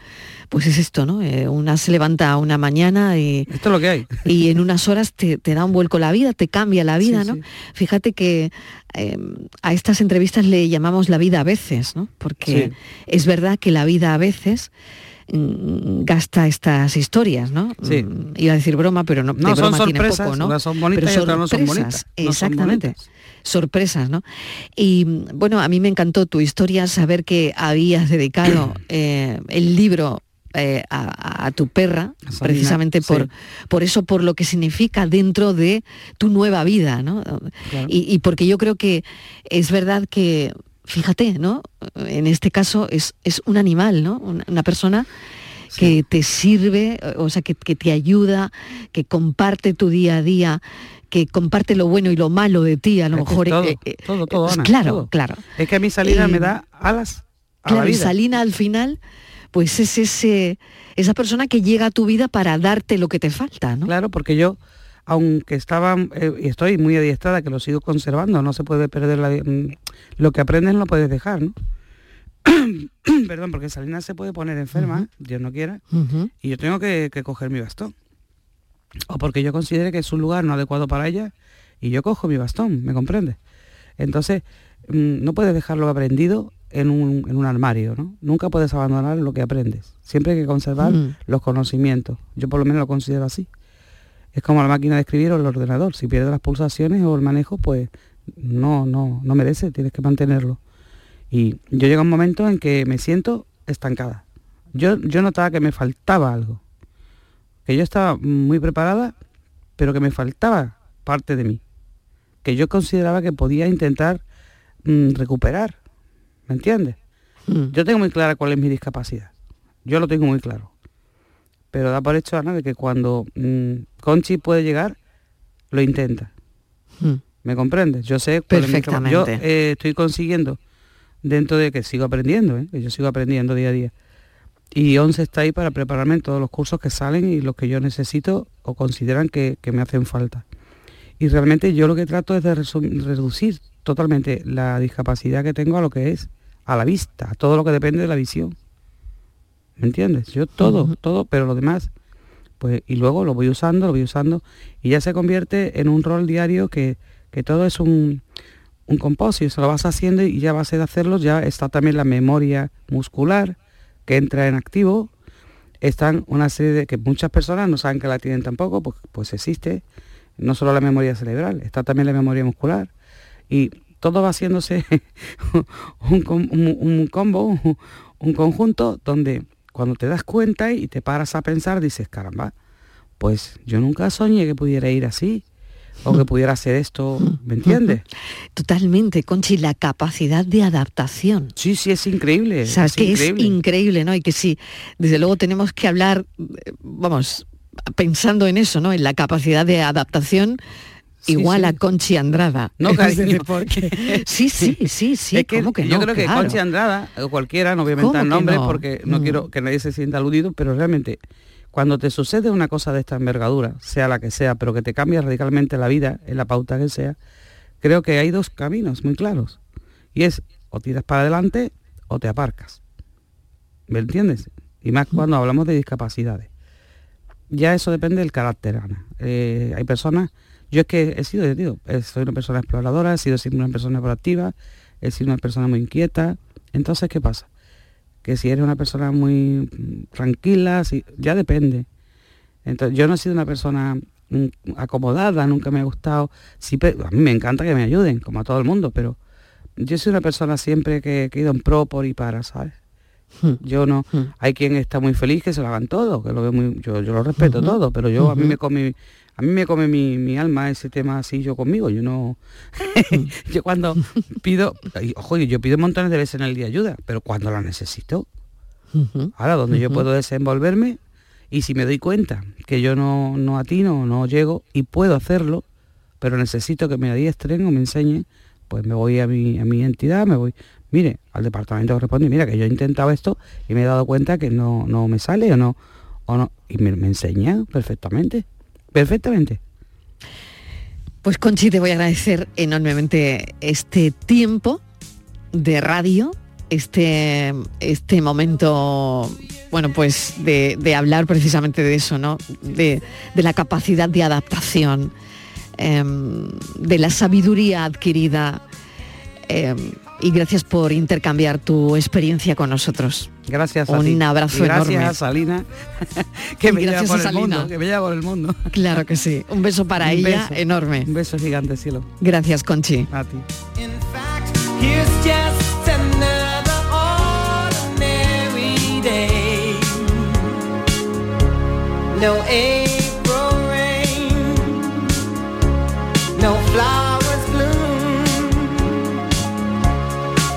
pues es esto, ¿no? Eh, una se levanta una mañana y... Esto es lo que hay. Y en unas horas te, te da un vuelco la vida, te cambia la vida, Sí, ¿no? sí. Fíjate que eh, a estas entrevistas le llamamos la vida a veces, ¿no? Porque Sí. es verdad que la vida a veces gasta estas historias, ¿no? Sí. Mm, Iba a decir broma, pero no, de No, son broma tiene sorpresas, poco, ¿no? unas son bonitas Pero y otras no son sorpresas, bonitas, no son Exactamente. bonitas. Sorpresas, ¿no? Y mm, bueno, a mí me encantó tu historia, saber que habías dedicado eh, el libro eh, a, a tu perra, Salina, precisamente por, sí. por eso, por lo que significa dentro de tu nueva vida, ¿no? Claro. Y, y porque yo creo que es verdad que, fíjate, ¿no? En este caso es, es un animal, ¿no? Una, una persona que te sirve, o sea, que, que te ayuda, que comparte tu día a día, que comparte lo bueno y lo malo de ti, a lo Es mejor. todo, eh, eh, todo, todo, Ana, claro, todo. claro. Es que a mí Salina me da alas a Claro, la vida. Salina al final, pues es ese, esa persona que llega a tu vida para darte lo que te falta, ¿no? Claro, porque yo, aunque estaba, eh, y estoy muy adiestrada, que lo sigo conservando, no se puede perder la, mm, lo que aprendes no lo puedes dejar, ¿no? Perdón, porque Salina se puede poner enferma, Dios no quiera, y yo tengo que, que coger mi bastón. O porque yo considere que es un lugar no adecuado para ella y yo cojo mi bastón, ¿me comprende? Entonces, mm, no puedes dejarlo aprendido en un, en un armario, ¿no? Nunca puedes abandonar lo que aprendes. Siempre hay que conservar los conocimientos. Yo por lo menos lo considero así. Es como la máquina de escribir o el ordenador. Si pierdes las pulsaciones o el manejo, pues no, no, no merece, tienes que mantenerlo. Y yo llego a un momento en que me siento estancada. Yo, yo notaba que me faltaba algo. Que yo estaba muy preparada, pero que me faltaba parte de mí. Que yo consideraba que podía intentar mm, recuperar ¿Me entiendes? Mm. Yo tengo muy clara cuál es mi discapacidad. Yo lo tengo muy claro. Pero da por hecho, Ana, de que cuando mm, Conchi puede llegar, lo intenta. Mm. ¿Me comprendes? Yo sé capa- Yo Perfectamente. eh, estoy consiguiendo, dentro de que sigo aprendiendo, ¿eh? que yo sigo aprendiendo día a día. Y 11 está ahí para prepararme en todos los cursos que salen y los que yo necesito o consideran que, que me hacen falta. Y realmente yo lo que trato es de reducir totalmente la discapacidad que tengo a lo que es a la vista, a todo lo que depende de la visión. ¿Me entiendes? Yo todo, todo, pero lo demás, pues, y luego lo voy usando, lo voy usando, y ya se convierte en un rol diario que, que todo es un, un composio, se lo vas haciendo y ya a base de hacerlo ya está también la memoria muscular que entra en activo, están una serie de que muchas personas no saben que la tienen tampoco, pues, pues existe, no solo la memoria cerebral, está también la memoria muscular, y todo va haciéndose un, un- un combo, un, un conjunto donde cuando te das cuenta y te paras a pensar, dices, caramba, pues yo nunca soñé que pudiera ir así, o que pudiera hacer esto, ¿me entiendes? Totalmente, Conchi, la capacidad de adaptación. Sí, sí, es increíble. O sea, es que increíble. es increíble, ¿no? Y que sí, desde luego tenemos que hablar, eh, vamos, pensando en eso, ¿no? En la capacidad de adaptación igual a Conchi Andrada. No, cariño. porque- Sí, sí, sí, sí, Es que ¿cómo que yo no? creo que Claro. Conchi Andrada, o cualquiera, no voy a ¿Cómo inventar nombres no? porque no Mm. quiero que nadie se sienta aludido, pero realmente cuando te sucede una cosa de esta envergadura, sea la que sea, pero que te cambia radicalmente la vida, en la pauta que sea, creo que hay dos caminos muy claros. Y es o tiras para adelante o te aparcas. ¿Me entiendes? Y más cuando hablamos de discapacidades. Ya eso depende del carácter, Ana. Eh, hay personas, yo es que he sido, digo, eh, soy una persona exploradora, he sido siempre una persona proactiva, he sido una persona muy inquieta. Entonces, ¿qué pasa? Que si eres una persona muy mm, tranquila, si, ya depende. Entonces, yo no he sido una persona mm, acomodada, nunca me ha gustado. Sí, a mí me encanta que me ayuden, como a todo el mundo, pero yo soy una persona siempre que, que he ido en pro por y para, ¿sabes? Yo no, hay quien está muy feliz que se lo hagan todo, que lo veo muy, yo, yo lo respeto todo, pero yo a mí me come, a mí me come mi, mi alma ese tema así yo conmigo, yo no, yo cuando pido, y, ojo, yo pido montones de veces en el día ayuda, pero cuando la necesito, ahora donde yo puedo desenvolverme y si me doy cuenta que yo no, no atino, no llego y puedo hacerlo, pero necesito que me adiestren o me enseñen, pues me voy a mi, a mi entidad, me voy, mire, al departamento que responde, mira que yo he intentado esto y me he dado cuenta que no, no me sale o no, o no, y me, me enseña perfectamente, perfectamente. Pues Conchi, te voy a agradecer enormemente este tiempo de radio, este, este momento, bueno, pues de, de hablar precisamente de eso, ¿no? De, de la capacidad de adaptación, em, de la sabiduría adquirida. em, y gracias por intercambiar tu experiencia con nosotros. Gracias a Un ti. abrazo Y gracias enorme. a Salina, que me gracias por a el Salina. mundo, que me lleva por el mundo. Claro que sí. Un beso para Un ella beso. enorme. Un beso gigante, cielo. Gracias, Conchi. A ti. No April rain, no flowers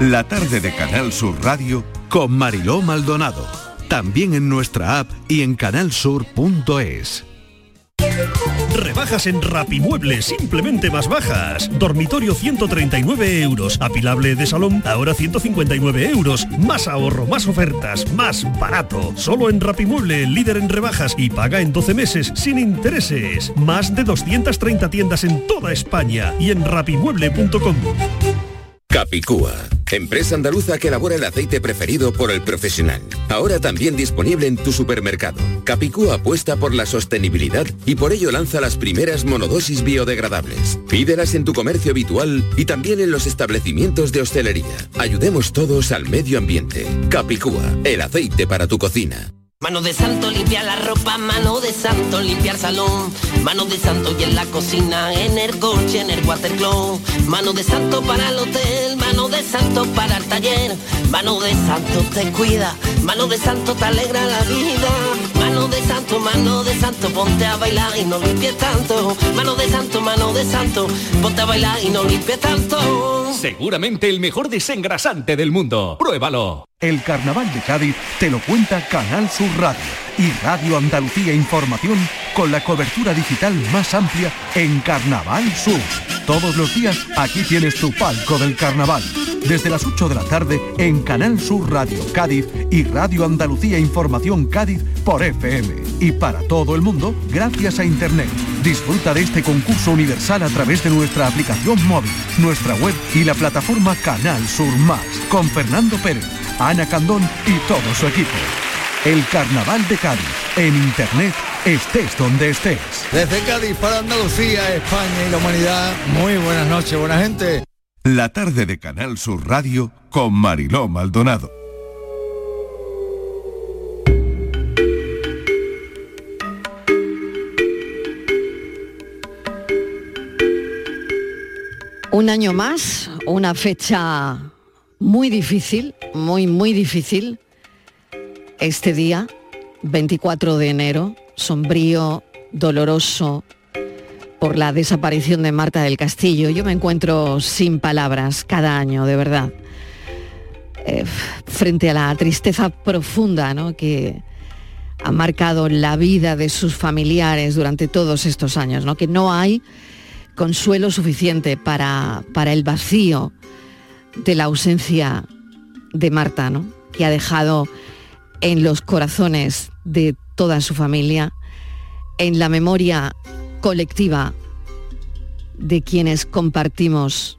La tarde de Canal Sur Radio con Mariló Maldonado. También en nuestra app y en canalsur.es. Rebajas en Rapimueble, simplemente más bajas. Dormitorio 139 euros. Apilable de salón, ahora 159 euros. Más ahorro, más ofertas, más barato. Solo en Rapimueble, líder en rebajas y paga en 12 meses sin intereses. Más de 230 tiendas en toda España y en rapimueble.com. Capicúa, empresa andaluza que elabora el aceite preferido por el profesional. Ahora también disponible en tu supermercado. Capicúa apuesta por la sostenibilidad y por ello lanza las primeras monodosis biodegradables. Pídelas en tu comercio habitual y también en los establecimientos de hostelería. Ayudemos todos al medio ambiente. Capicúa, el aceite para tu cocina. Mano de santo limpia la ropa, mano de santo limpiar salón, mano de santo y en la cocina, en el coche, en el watercloak, mano de santo para el hotel, mano de santo para el taller, mano de santo te cuida, mano de santo te alegra la vida, de santo, mano de santo, ponte a bailar y no limpies tanto, mano de santo, mano de santo, ponte a bailar y no limpies tanto. Seguramente el mejor desengrasante del mundo. Pruébalo. El Carnaval de Cádiz te lo cuenta Canal Sur Radio y Radio Andalucía Información con la cobertura digital más amplia en Carnaval Sur. Todos los días aquí tienes tu palco del carnaval. Desde las 8 de la tarde en Canal Sur Radio Cádiz y Radio Andalucía Información Cádiz por FM. Y para todo el mundo, gracias a Internet. Disfruta de este concurso universal a través de nuestra aplicación móvil, nuestra web y la plataforma Canal Sur Más con Fernando Pérez, Ana Candón y todo su equipo. El Carnaval de Cádiz, en Internet, estés donde estés. Desde Cádiz para Andalucía, España y la humanidad, muy buenas noches, buena gente. La tarde de Canal Sur Radio con Mariló Maldonado. Un año más, una fecha muy difícil, muy, muy difícil. Este día, 24 de enero, sombrío, doloroso, por la desaparición de Marta del Castillo. Yo me encuentro sin palabras cada año, de verdad, eh, frente a la tristeza profunda ¿no? que ha marcado la vida de sus familiares durante todos estos años, ¿no? que no hay consuelo suficiente para, para el vacío de la ausencia de Marta, ¿no? que ha dejado en los corazones de toda su familia, en la memoria colectiva de quienes compartimos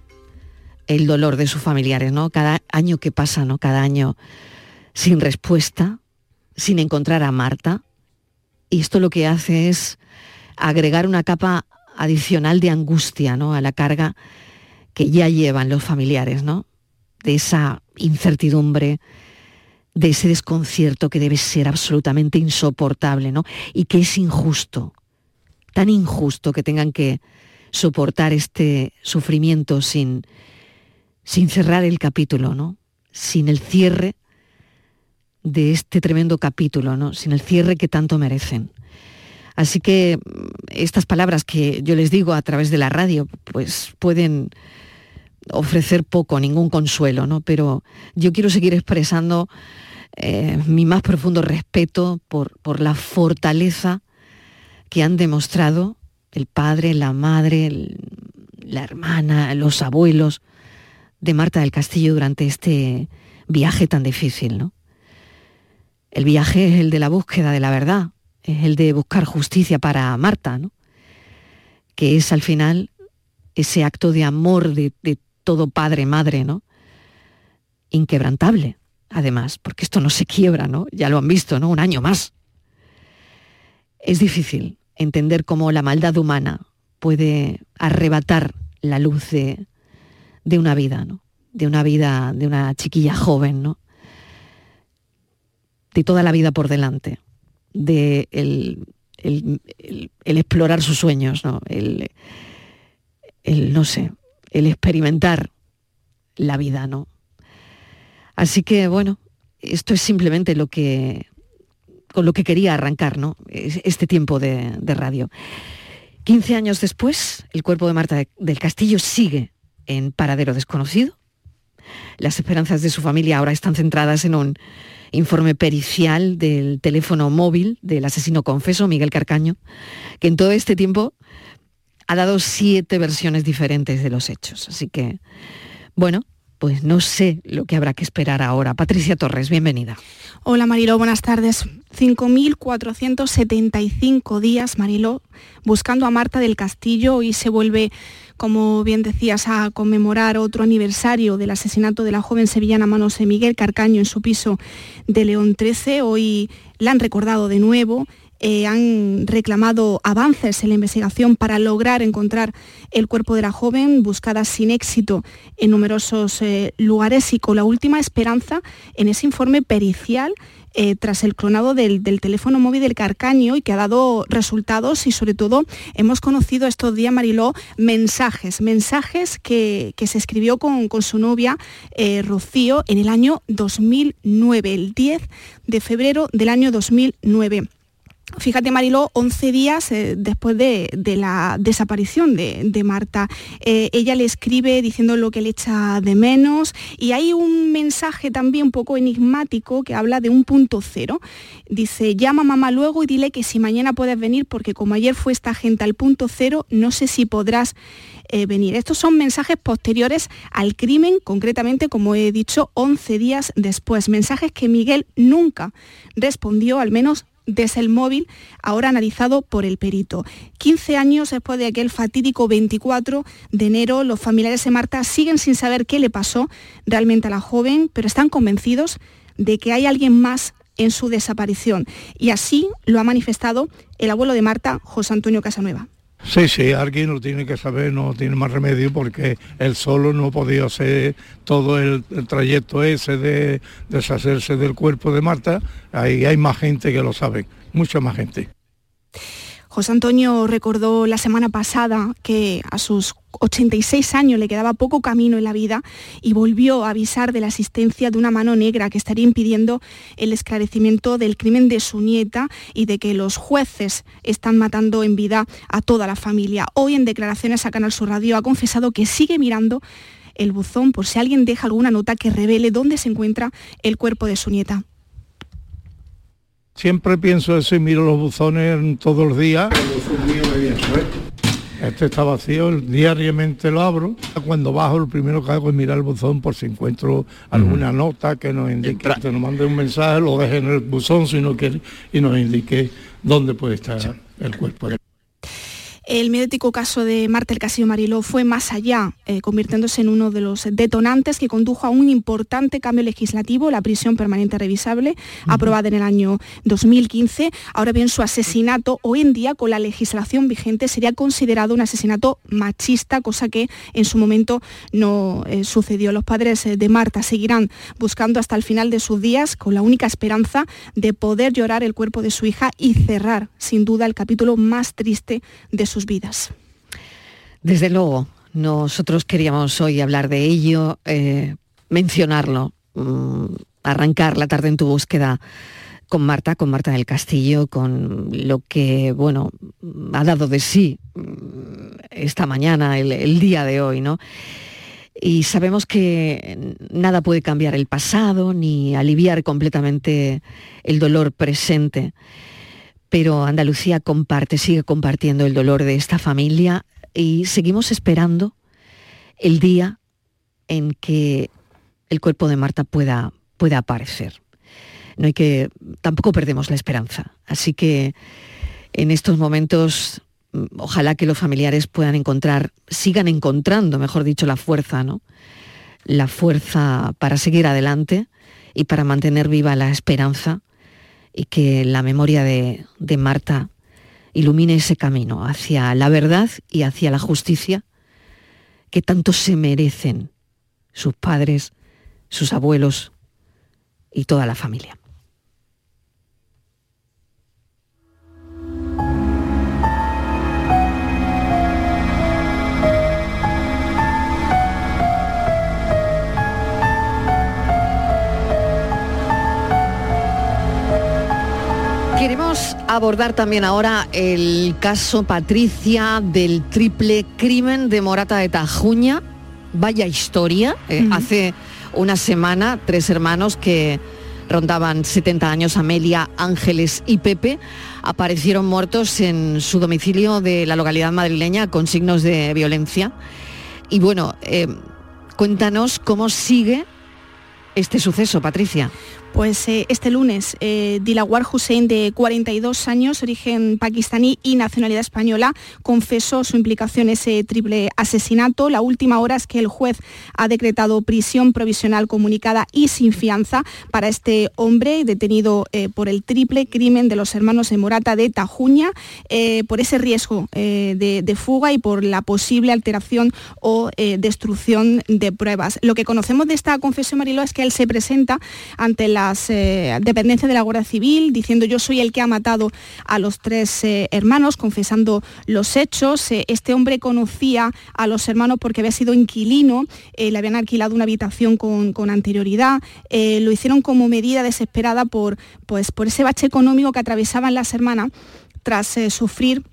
el dolor de sus familiares, ¿no? Cada año que pasa, ¿no? Cada año sin respuesta, sin encontrar a Marta. Y esto lo que hace es agregar una capa adicional de angustia, ¿no? A la carga que ya llevan los familiares, ¿no? De esa incertidumbre, de ese desconcierto que debe ser absolutamente insoportable, ¿no? Y que es injusto, tan injusto que tengan que soportar este sufrimiento sin, sin cerrar el capítulo, ¿no? Sin el cierre de este tremendo capítulo, ¿no? Sin el cierre que tanto merecen. Así que mm, estas palabras que yo les digo a través de la radio, pues pueden ofrecer poco, ningún consuelo, ¿no? Pero yo quiero seguir expresando eh, mi más profundo respeto por, por la fortaleza que han demostrado el padre, la madre, la hermana, los abuelos de Marta del Castillo durante este viaje tan difícil, ¿no? El viaje es el de la búsqueda de la verdad, es el de buscar justicia para Marta, ¿no? Que es al final ese acto de amor de, de todo padre, madre, ¿no? Inquebrantable, además, porque esto no se quiebra, ¿no? Ya lo han visto, ¿no? Un año más. Es difícil, entender cómo la maldad humana puede arrebatar la luz de, de una vida, ¿no? de una vida, de una chiquilla joven, ¿no? de toda la vida por delante, de el, el, explorar sus sueños, ¿no? El, no sé, el experimentar la vida, ¿no? Así que bueno, esto es simplemente lo que con lo que quería arrancar ¿no? este tiempo de, de radio. 15 años después, el cuerpo de Marta del Castillo sigue en paradero desconocido. Las esperanzas de su familia ahora están centradas en un informe pericial del teléfono móvil del asesino confeso, Miguel Carcaño, que en todo este tiempo ha dado siete versiones diferentes de los hechos. Así que, bueno, pues no sé lo que habrá que esperar ahora. Patricia Torres, bienvenida. Hola Mariló, buenas tardes. 5.475 días, Mariló, buscando a Marta del Castillo y se vuelve, como bien decías, a conmemorar otro aniversario del asesinato de la joven sevillana Manos Miguel Carcaño en su piso de León 13. Hoy la han recordado de nuevo eh, han reclamado avances en la investigación para lograr encontrar el cuerpo de la joven, buscada sin éxito en numerosos eh, lugares y con la última esperanza en ese informe pericial eh, tras el clonado del, teléfono móvil del Carcaño y que ha dado resultados y sobre todo hemos conocido estos días, Mariló, mensajes, mensajes que, se escribió con, su novia Rocío en el año 2009, el 10 de febrero del año 2009. Fíjate, Mariló, 11 días eh, después de, la desaparición de, Marta. Eh, ella le escribe diciendo lo que le echa de menos y hay un mensaje también un poco enigmático que habla de un punto cero. Dice, llama a mamá luego y dile que si mañana puedes venir porque como ayer fue esta gente al punto cero, no sé si podrás eh, venir. Estos son mensajes posteriores al crimen, concretamente, como he dicho, 11 días después. Mensajes que Miguel nunca respondió, al menos desde el móvil, ahora analizado por el perito. 15 años después de aquel fatídico 24 de enero, los familiares de Marta siguen sin saber qué le pasó realmente a la joven, pero están convencidos de que hay alguien más en su desaparición. Y así lo ha manifestado el abuelo de Marta, José Antonio Casanueva. Sí, sí, alguien lo tiene que saber, no tiene más remedio porque él solo no podía hacer todo el, trayecto ese de deshacerse del cuerpo de Marta. Ahí hay más gente que lo sabe, mucha más gente. José Antonio recordó la semana pasada que a sus 86 años le quedaba poco camino en la vida y volvió a avisar de la existencia de una mano negra que estaría impidiendo el esclarecimiento del crimen de su nieta y de que los jueces están matando en vida a toda la familia. Hoy en declaraciones a Canal Sur Radio ha confesado que sigue mirando el buzón por si alguien deja alguna nota que revele dónde se encuentra el cuerpo de su nieta. Siempre pienso eso y miro los buzones todos los días. Este está vacío, diariamente lo abro. Cuando bajo, lo primero que hago es mirar el buzón por si encuentro alguna nota que nos indique, que nos mande un mensaje, lo deje en el buzón si no quiere y nos indique dónde puede estar el cuerpo. El mediático caso de Marta el Castillo Mariló fue más allá, eh, convirtiéndose en uno de los detonantes que condujo a un importante cambio legislativo, la prisión permanente revisable, aprobada en el año 2015. Ahora bien, su asesinato hoy en día, con la legislación vigente, sería considerado un asesinato machista, cosa que en su momento no eh, sucedió. Los padres eh, de Marta seguirán buscando hasta el final de sus días con la única esperanza de poder llorar el cuerpo de su hija y cerrar, sin duda, el capítulo más triste de su vidas. Desde luego, nosotros queríamos hoy hablar de ello, eh, mencionarlo, mm, arrancar la tarde en tu búsqueda con Marta, con Marta del Castillo, con lo que, bueno, ha dado de sí mm, esta mañana, el, el día de hoy, ¿no? Y sabemos que nada puede cambiar el pasado ni aliviar completamente el dolor presente pero Andalucía comparte, sigue compartiendo el dolor de esta familia y seguimos esperando el día en que el cuerpo de Marta pueda, pueda aparecer. No hay que, tampoco perdemos la esperanza. Así que en estos momentos, mm, ojalá que los familiares puedan encontrar, sigan encontrando, mejor dicho, la fuerza, ¿no? La fuerza para seguir adelante y para mantener viva la esperanza y que la memoria de, Marta ilumine ese camino hacia la verdad y hacia la justicia que tanto se merecen sus padres, sus abuelos y toda la familia. Queremos abordar también ahora el caso Patricia del triple crimen de Morata de Tajuña. Vaya historia. Eh, hace una semana, tres hermanos que rondaban 70 años, Amelia, Ángeles y Pepe, aparecieron muertos en su domicilio de la localidad madrileña con signos de violencia. Y bueno, eh, cuéntanos cómo sigue este suceso, Patricia. Pues eh, este lunes, eh, Dilawar Hussein, de 42 años, origen pakistaní y nacionalidad española, confesó su implicación en ese triple asesinato. La última hora es que el juez ha decretado prisión provisional comunicada y sin fianza para este hombre detenido eh, por el triple crimen de los hermanos de Morata de Tajuña, por ese riesgo de, de fuga y por la posible alteración o destrucción de pruebas. Lo que conocemos de esta confesión, Mariló, es que él se presenta ante las eh, dependencias de la Guardia Civil diciendo yo soy el que ha matado a los tres eh, hermanos, confesando los hechos. Eh, este hombre conocía a los hermanos porque había sido inquilino, le habían alquilado una habitación con, con anterioridad, lo hicieron como medida desesperada por, pues, por ese bache económico que atravesaban las hermanas tras sufrir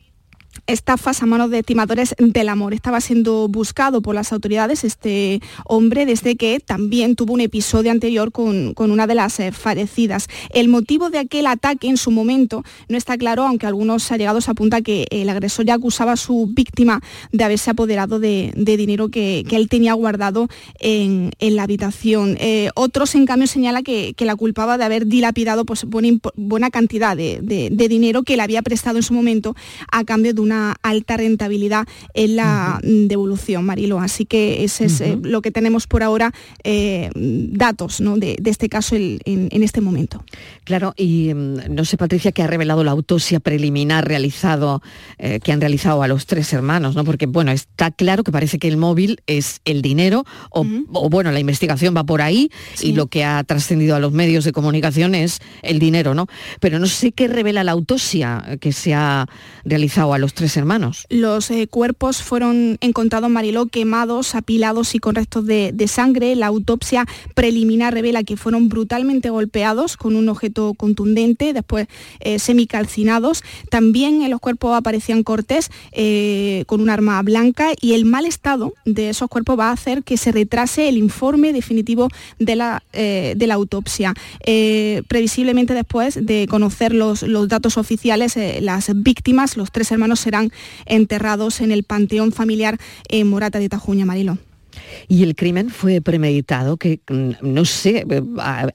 estafas a manos de timadores del amor. Estaba siendo buscado por las autoridades este hombre desde que también tuvo un episodio anterior con, con una de las eh, fallecidas. El motivo de aquel ataque en su momento no está claro, aunque algunos allegados apuntan que el agresor ya acusaba a su víctima de haberse apoderado de, de dinero que, que, él tenía guardado en, en la habitación. Eh, otros, en cambio, señala que, que, la culpaba de haber dilapidado pues, buena, buena cantidad de, de dinero que le había prestado en su momento a cambio de una alta rentabilidad en la uh -huh. devolución, Marilo. Así que ese es uh -huh. eh, lo que tenemos por ahora, eh, datos ¿no? de, de, este caso el, en, en, este momento. Claro, y um, no sé, Patricia, que ha revelado la autopsia preliminar realizado, eh, que han realizado a los tres hermanos, ¿no? Porque, bueno, está claro que parece que el móvil es el dinero, o, uh -huh. o bueno, la investigación va por ahí, sí. y lo que ha trascendido a los medios de comunicación es el dinero, ¿no? Pero no sé qué revela la autopsia que se ha realizado a los tres hermanos. Los eh, cuerpos fueron encontrados, Mariló, quemados, apilados y con restos de, de, sangre. La autopsia preliminar revela que fueron brutalmente golpeados con un objeto contundente, después eh, semicalcinados. También en los cuerpos aparecían cortes eh, con un arma blanca y el mal estado de esos cuerpos va a hacer que se retrase el informe definitivo de la, eh, de la autopsia. previsiblemente después de conocer los, los datos oficiales, las víctimas, los tres hermanos serán enterrados en el panteón familiar en Morata de Tajuña, Marilo. Y el crimen fue premeditado, que mm, no sé, eh,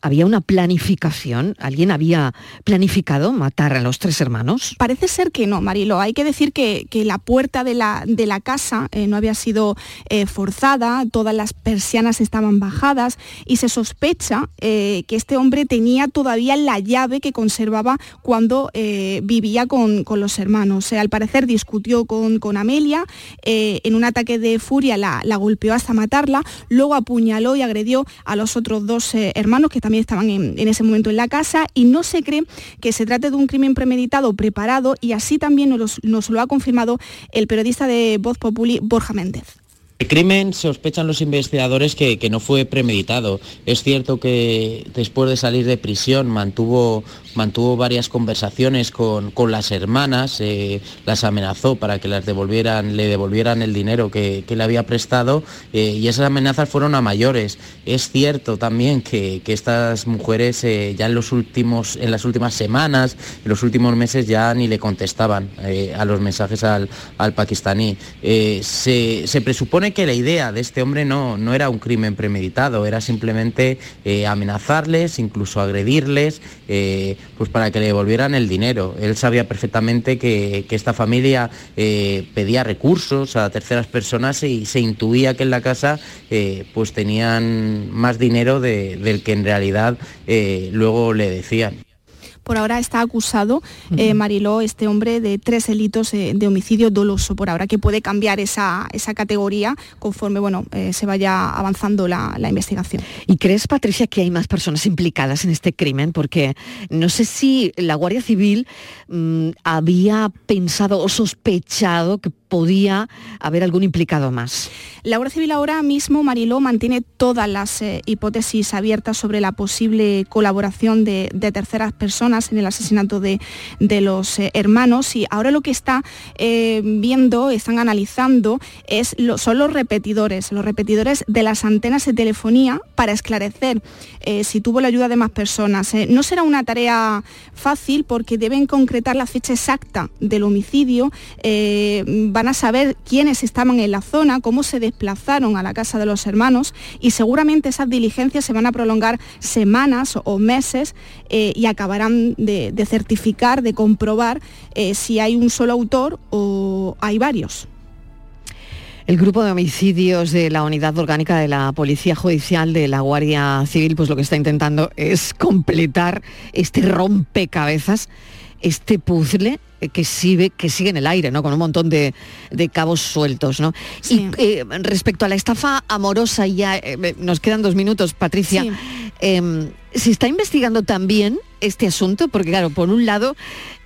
había una planificación, alguien había planificado matar a los tres hermanos. Parece ser que no, Marilo. Hay que decir que, la puerta de la, de la casa eh, no había sido eh, forzada, todas las persianas estaban bajadas y se sospecha que este hombre tenía todavía la llave que conservaba cuando vivía con, con, los hermanos. al parecer discutió con, con Amelia, en un ataque de furia la, la golpeó hasta matarla, luego apuñaló y agredió a los otros dos eh, hermanos que también estaban en, ese momento en la casa y no se cree que se trate de un crimen premeditado, preparado y así también nos, lo ha confirmado el periodista de Voz Populi, Borja Méndez. El crimen sospechan los investigadores que, no fue premeditado. Es cierto que después de salir de prisión mantuvo, mantuvo varias conversaciones con, con las hermanas, eh, las amenazó para que las devolvieran, le devolvieran el dinero que, que le había prestado eh, y esas amenazas fueron a mayores. Es cierto también que, que estas mujeres eh, ya en, los últimos, en las últimas semanas, en los últimos meses ya ni le contestaban a los mensajes al, al pakistaní. Se, se presupone que la idea de este hombre no, no era un crimen premeditado, era simplemente amenazarles, incluso agredirles, pues para que le devolvieran el dinero. Él sabía perfectamente que, que esta familia eh, pedía recursos a terceras personas y se intuía que en la casa eh, pues tenían más dinero de, del que en realidad eh, luego le decían. Por ahora está acusado uh -huh. eh, Mariló, este hombre, de tres delitos eh, de homicidio doloso. Por ahora que puede cambiar esa, esa categoría conforme bueno, eh, se vaya avanzando la, la, investigación. ¿Y crees, Patricia, que hay más personas implicadas en este crimen? Porque no sé si la Guardia Civil mmm, había pensado o sospechado que podía haber algún implicado más. La Guardia Civil ahora mismo, Mariló, mantiene todas las eh, hipótesis abiertas sobre la posible colaboración de, de terceras personas en el asesinato de, de los eh, hermanos y ahora lo que está eh, viendo, están analizando, es son los repetidores, los repetidores de las antenas de telefonía para esclarecer eh, si tuvo la ayuda de más personas. no será una tarea fácil porque deben concretar la fecha exacta del homicidio, van a saber quiénes estaban en la zona, cómo se desplazaron a la casa de los hermanos y seguramente esas diligencias se van a prolongar semanas o meses y acabarán de, certificar, de comprobar si hay un solo autor o hay varios. El grupo de homicidios de la Unidad Orgánica de la Policía Judicial de la Guardia Civil, pues lo que está intentando es completar este rompecabezas, este puzzle que sigue, que sigue en el aire, ¿no? Con un montón de, cabos sueltos, ¿no? Y eh, respecto a la estafa amorosa, ya eh, nos quedan dos minutos, Patricia. Em, ¿Se está investigando también este asunto? Porque claro, por un lado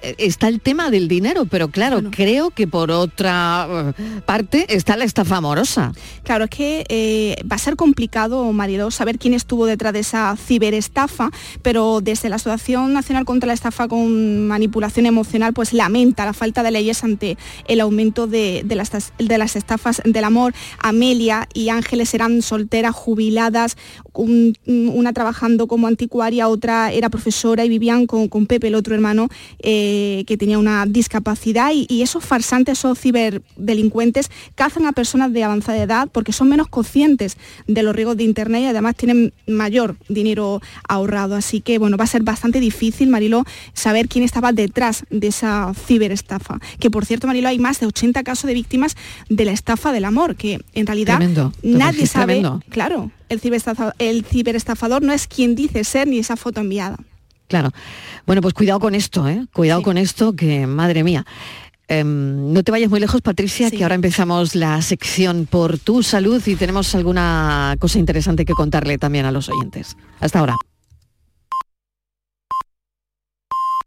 eh, está el tema del dinero, pero claro, creo que por otra eh, parte está la estafa amorosa. Claro, es que eh, va a ser complicado, marido, saber quién estuvo detrás de esa ciberestafa, pero desde la Asociación Nacional contra la Estafa con Manipulación Emocional, pues lamenta la falta de leyes ante el aumento de, las, de las estafas del amor. Amelia y Ángeles eran solteras, jubiladas, una trabajando como anticuaria, otra era profesora y vivían con, Pepe, el otro hermano. Eh, que tenía una discapacidad y, esos farsantes, esos ciberdelincuentes cazan a personas de avanzada edad porque son menos conscientes de los riesgos de Internet y además tienen mayor dinero ahorrado. Así que bueno, va a ser bastante difícil, Marilo, saber quién estaba detrás de esa ciberestafa. Que por cierto, Marilo, hay más de 80 casos de víctimas de la estafa del amor, que en realidad nadie sabe. Claro, el el ciberestafador no es quien dice ser ni esa foto enviada. Claro. Bueno, pues cuidado con esto, ¿eh? Cuidado con esto, que madre mía. Em, no te vayas muy lejos, Patricia, que ahora empezamos la sección por tu salud y tenemos alguna cosa interesante que contarle también a los oyentes. Hasta ahora.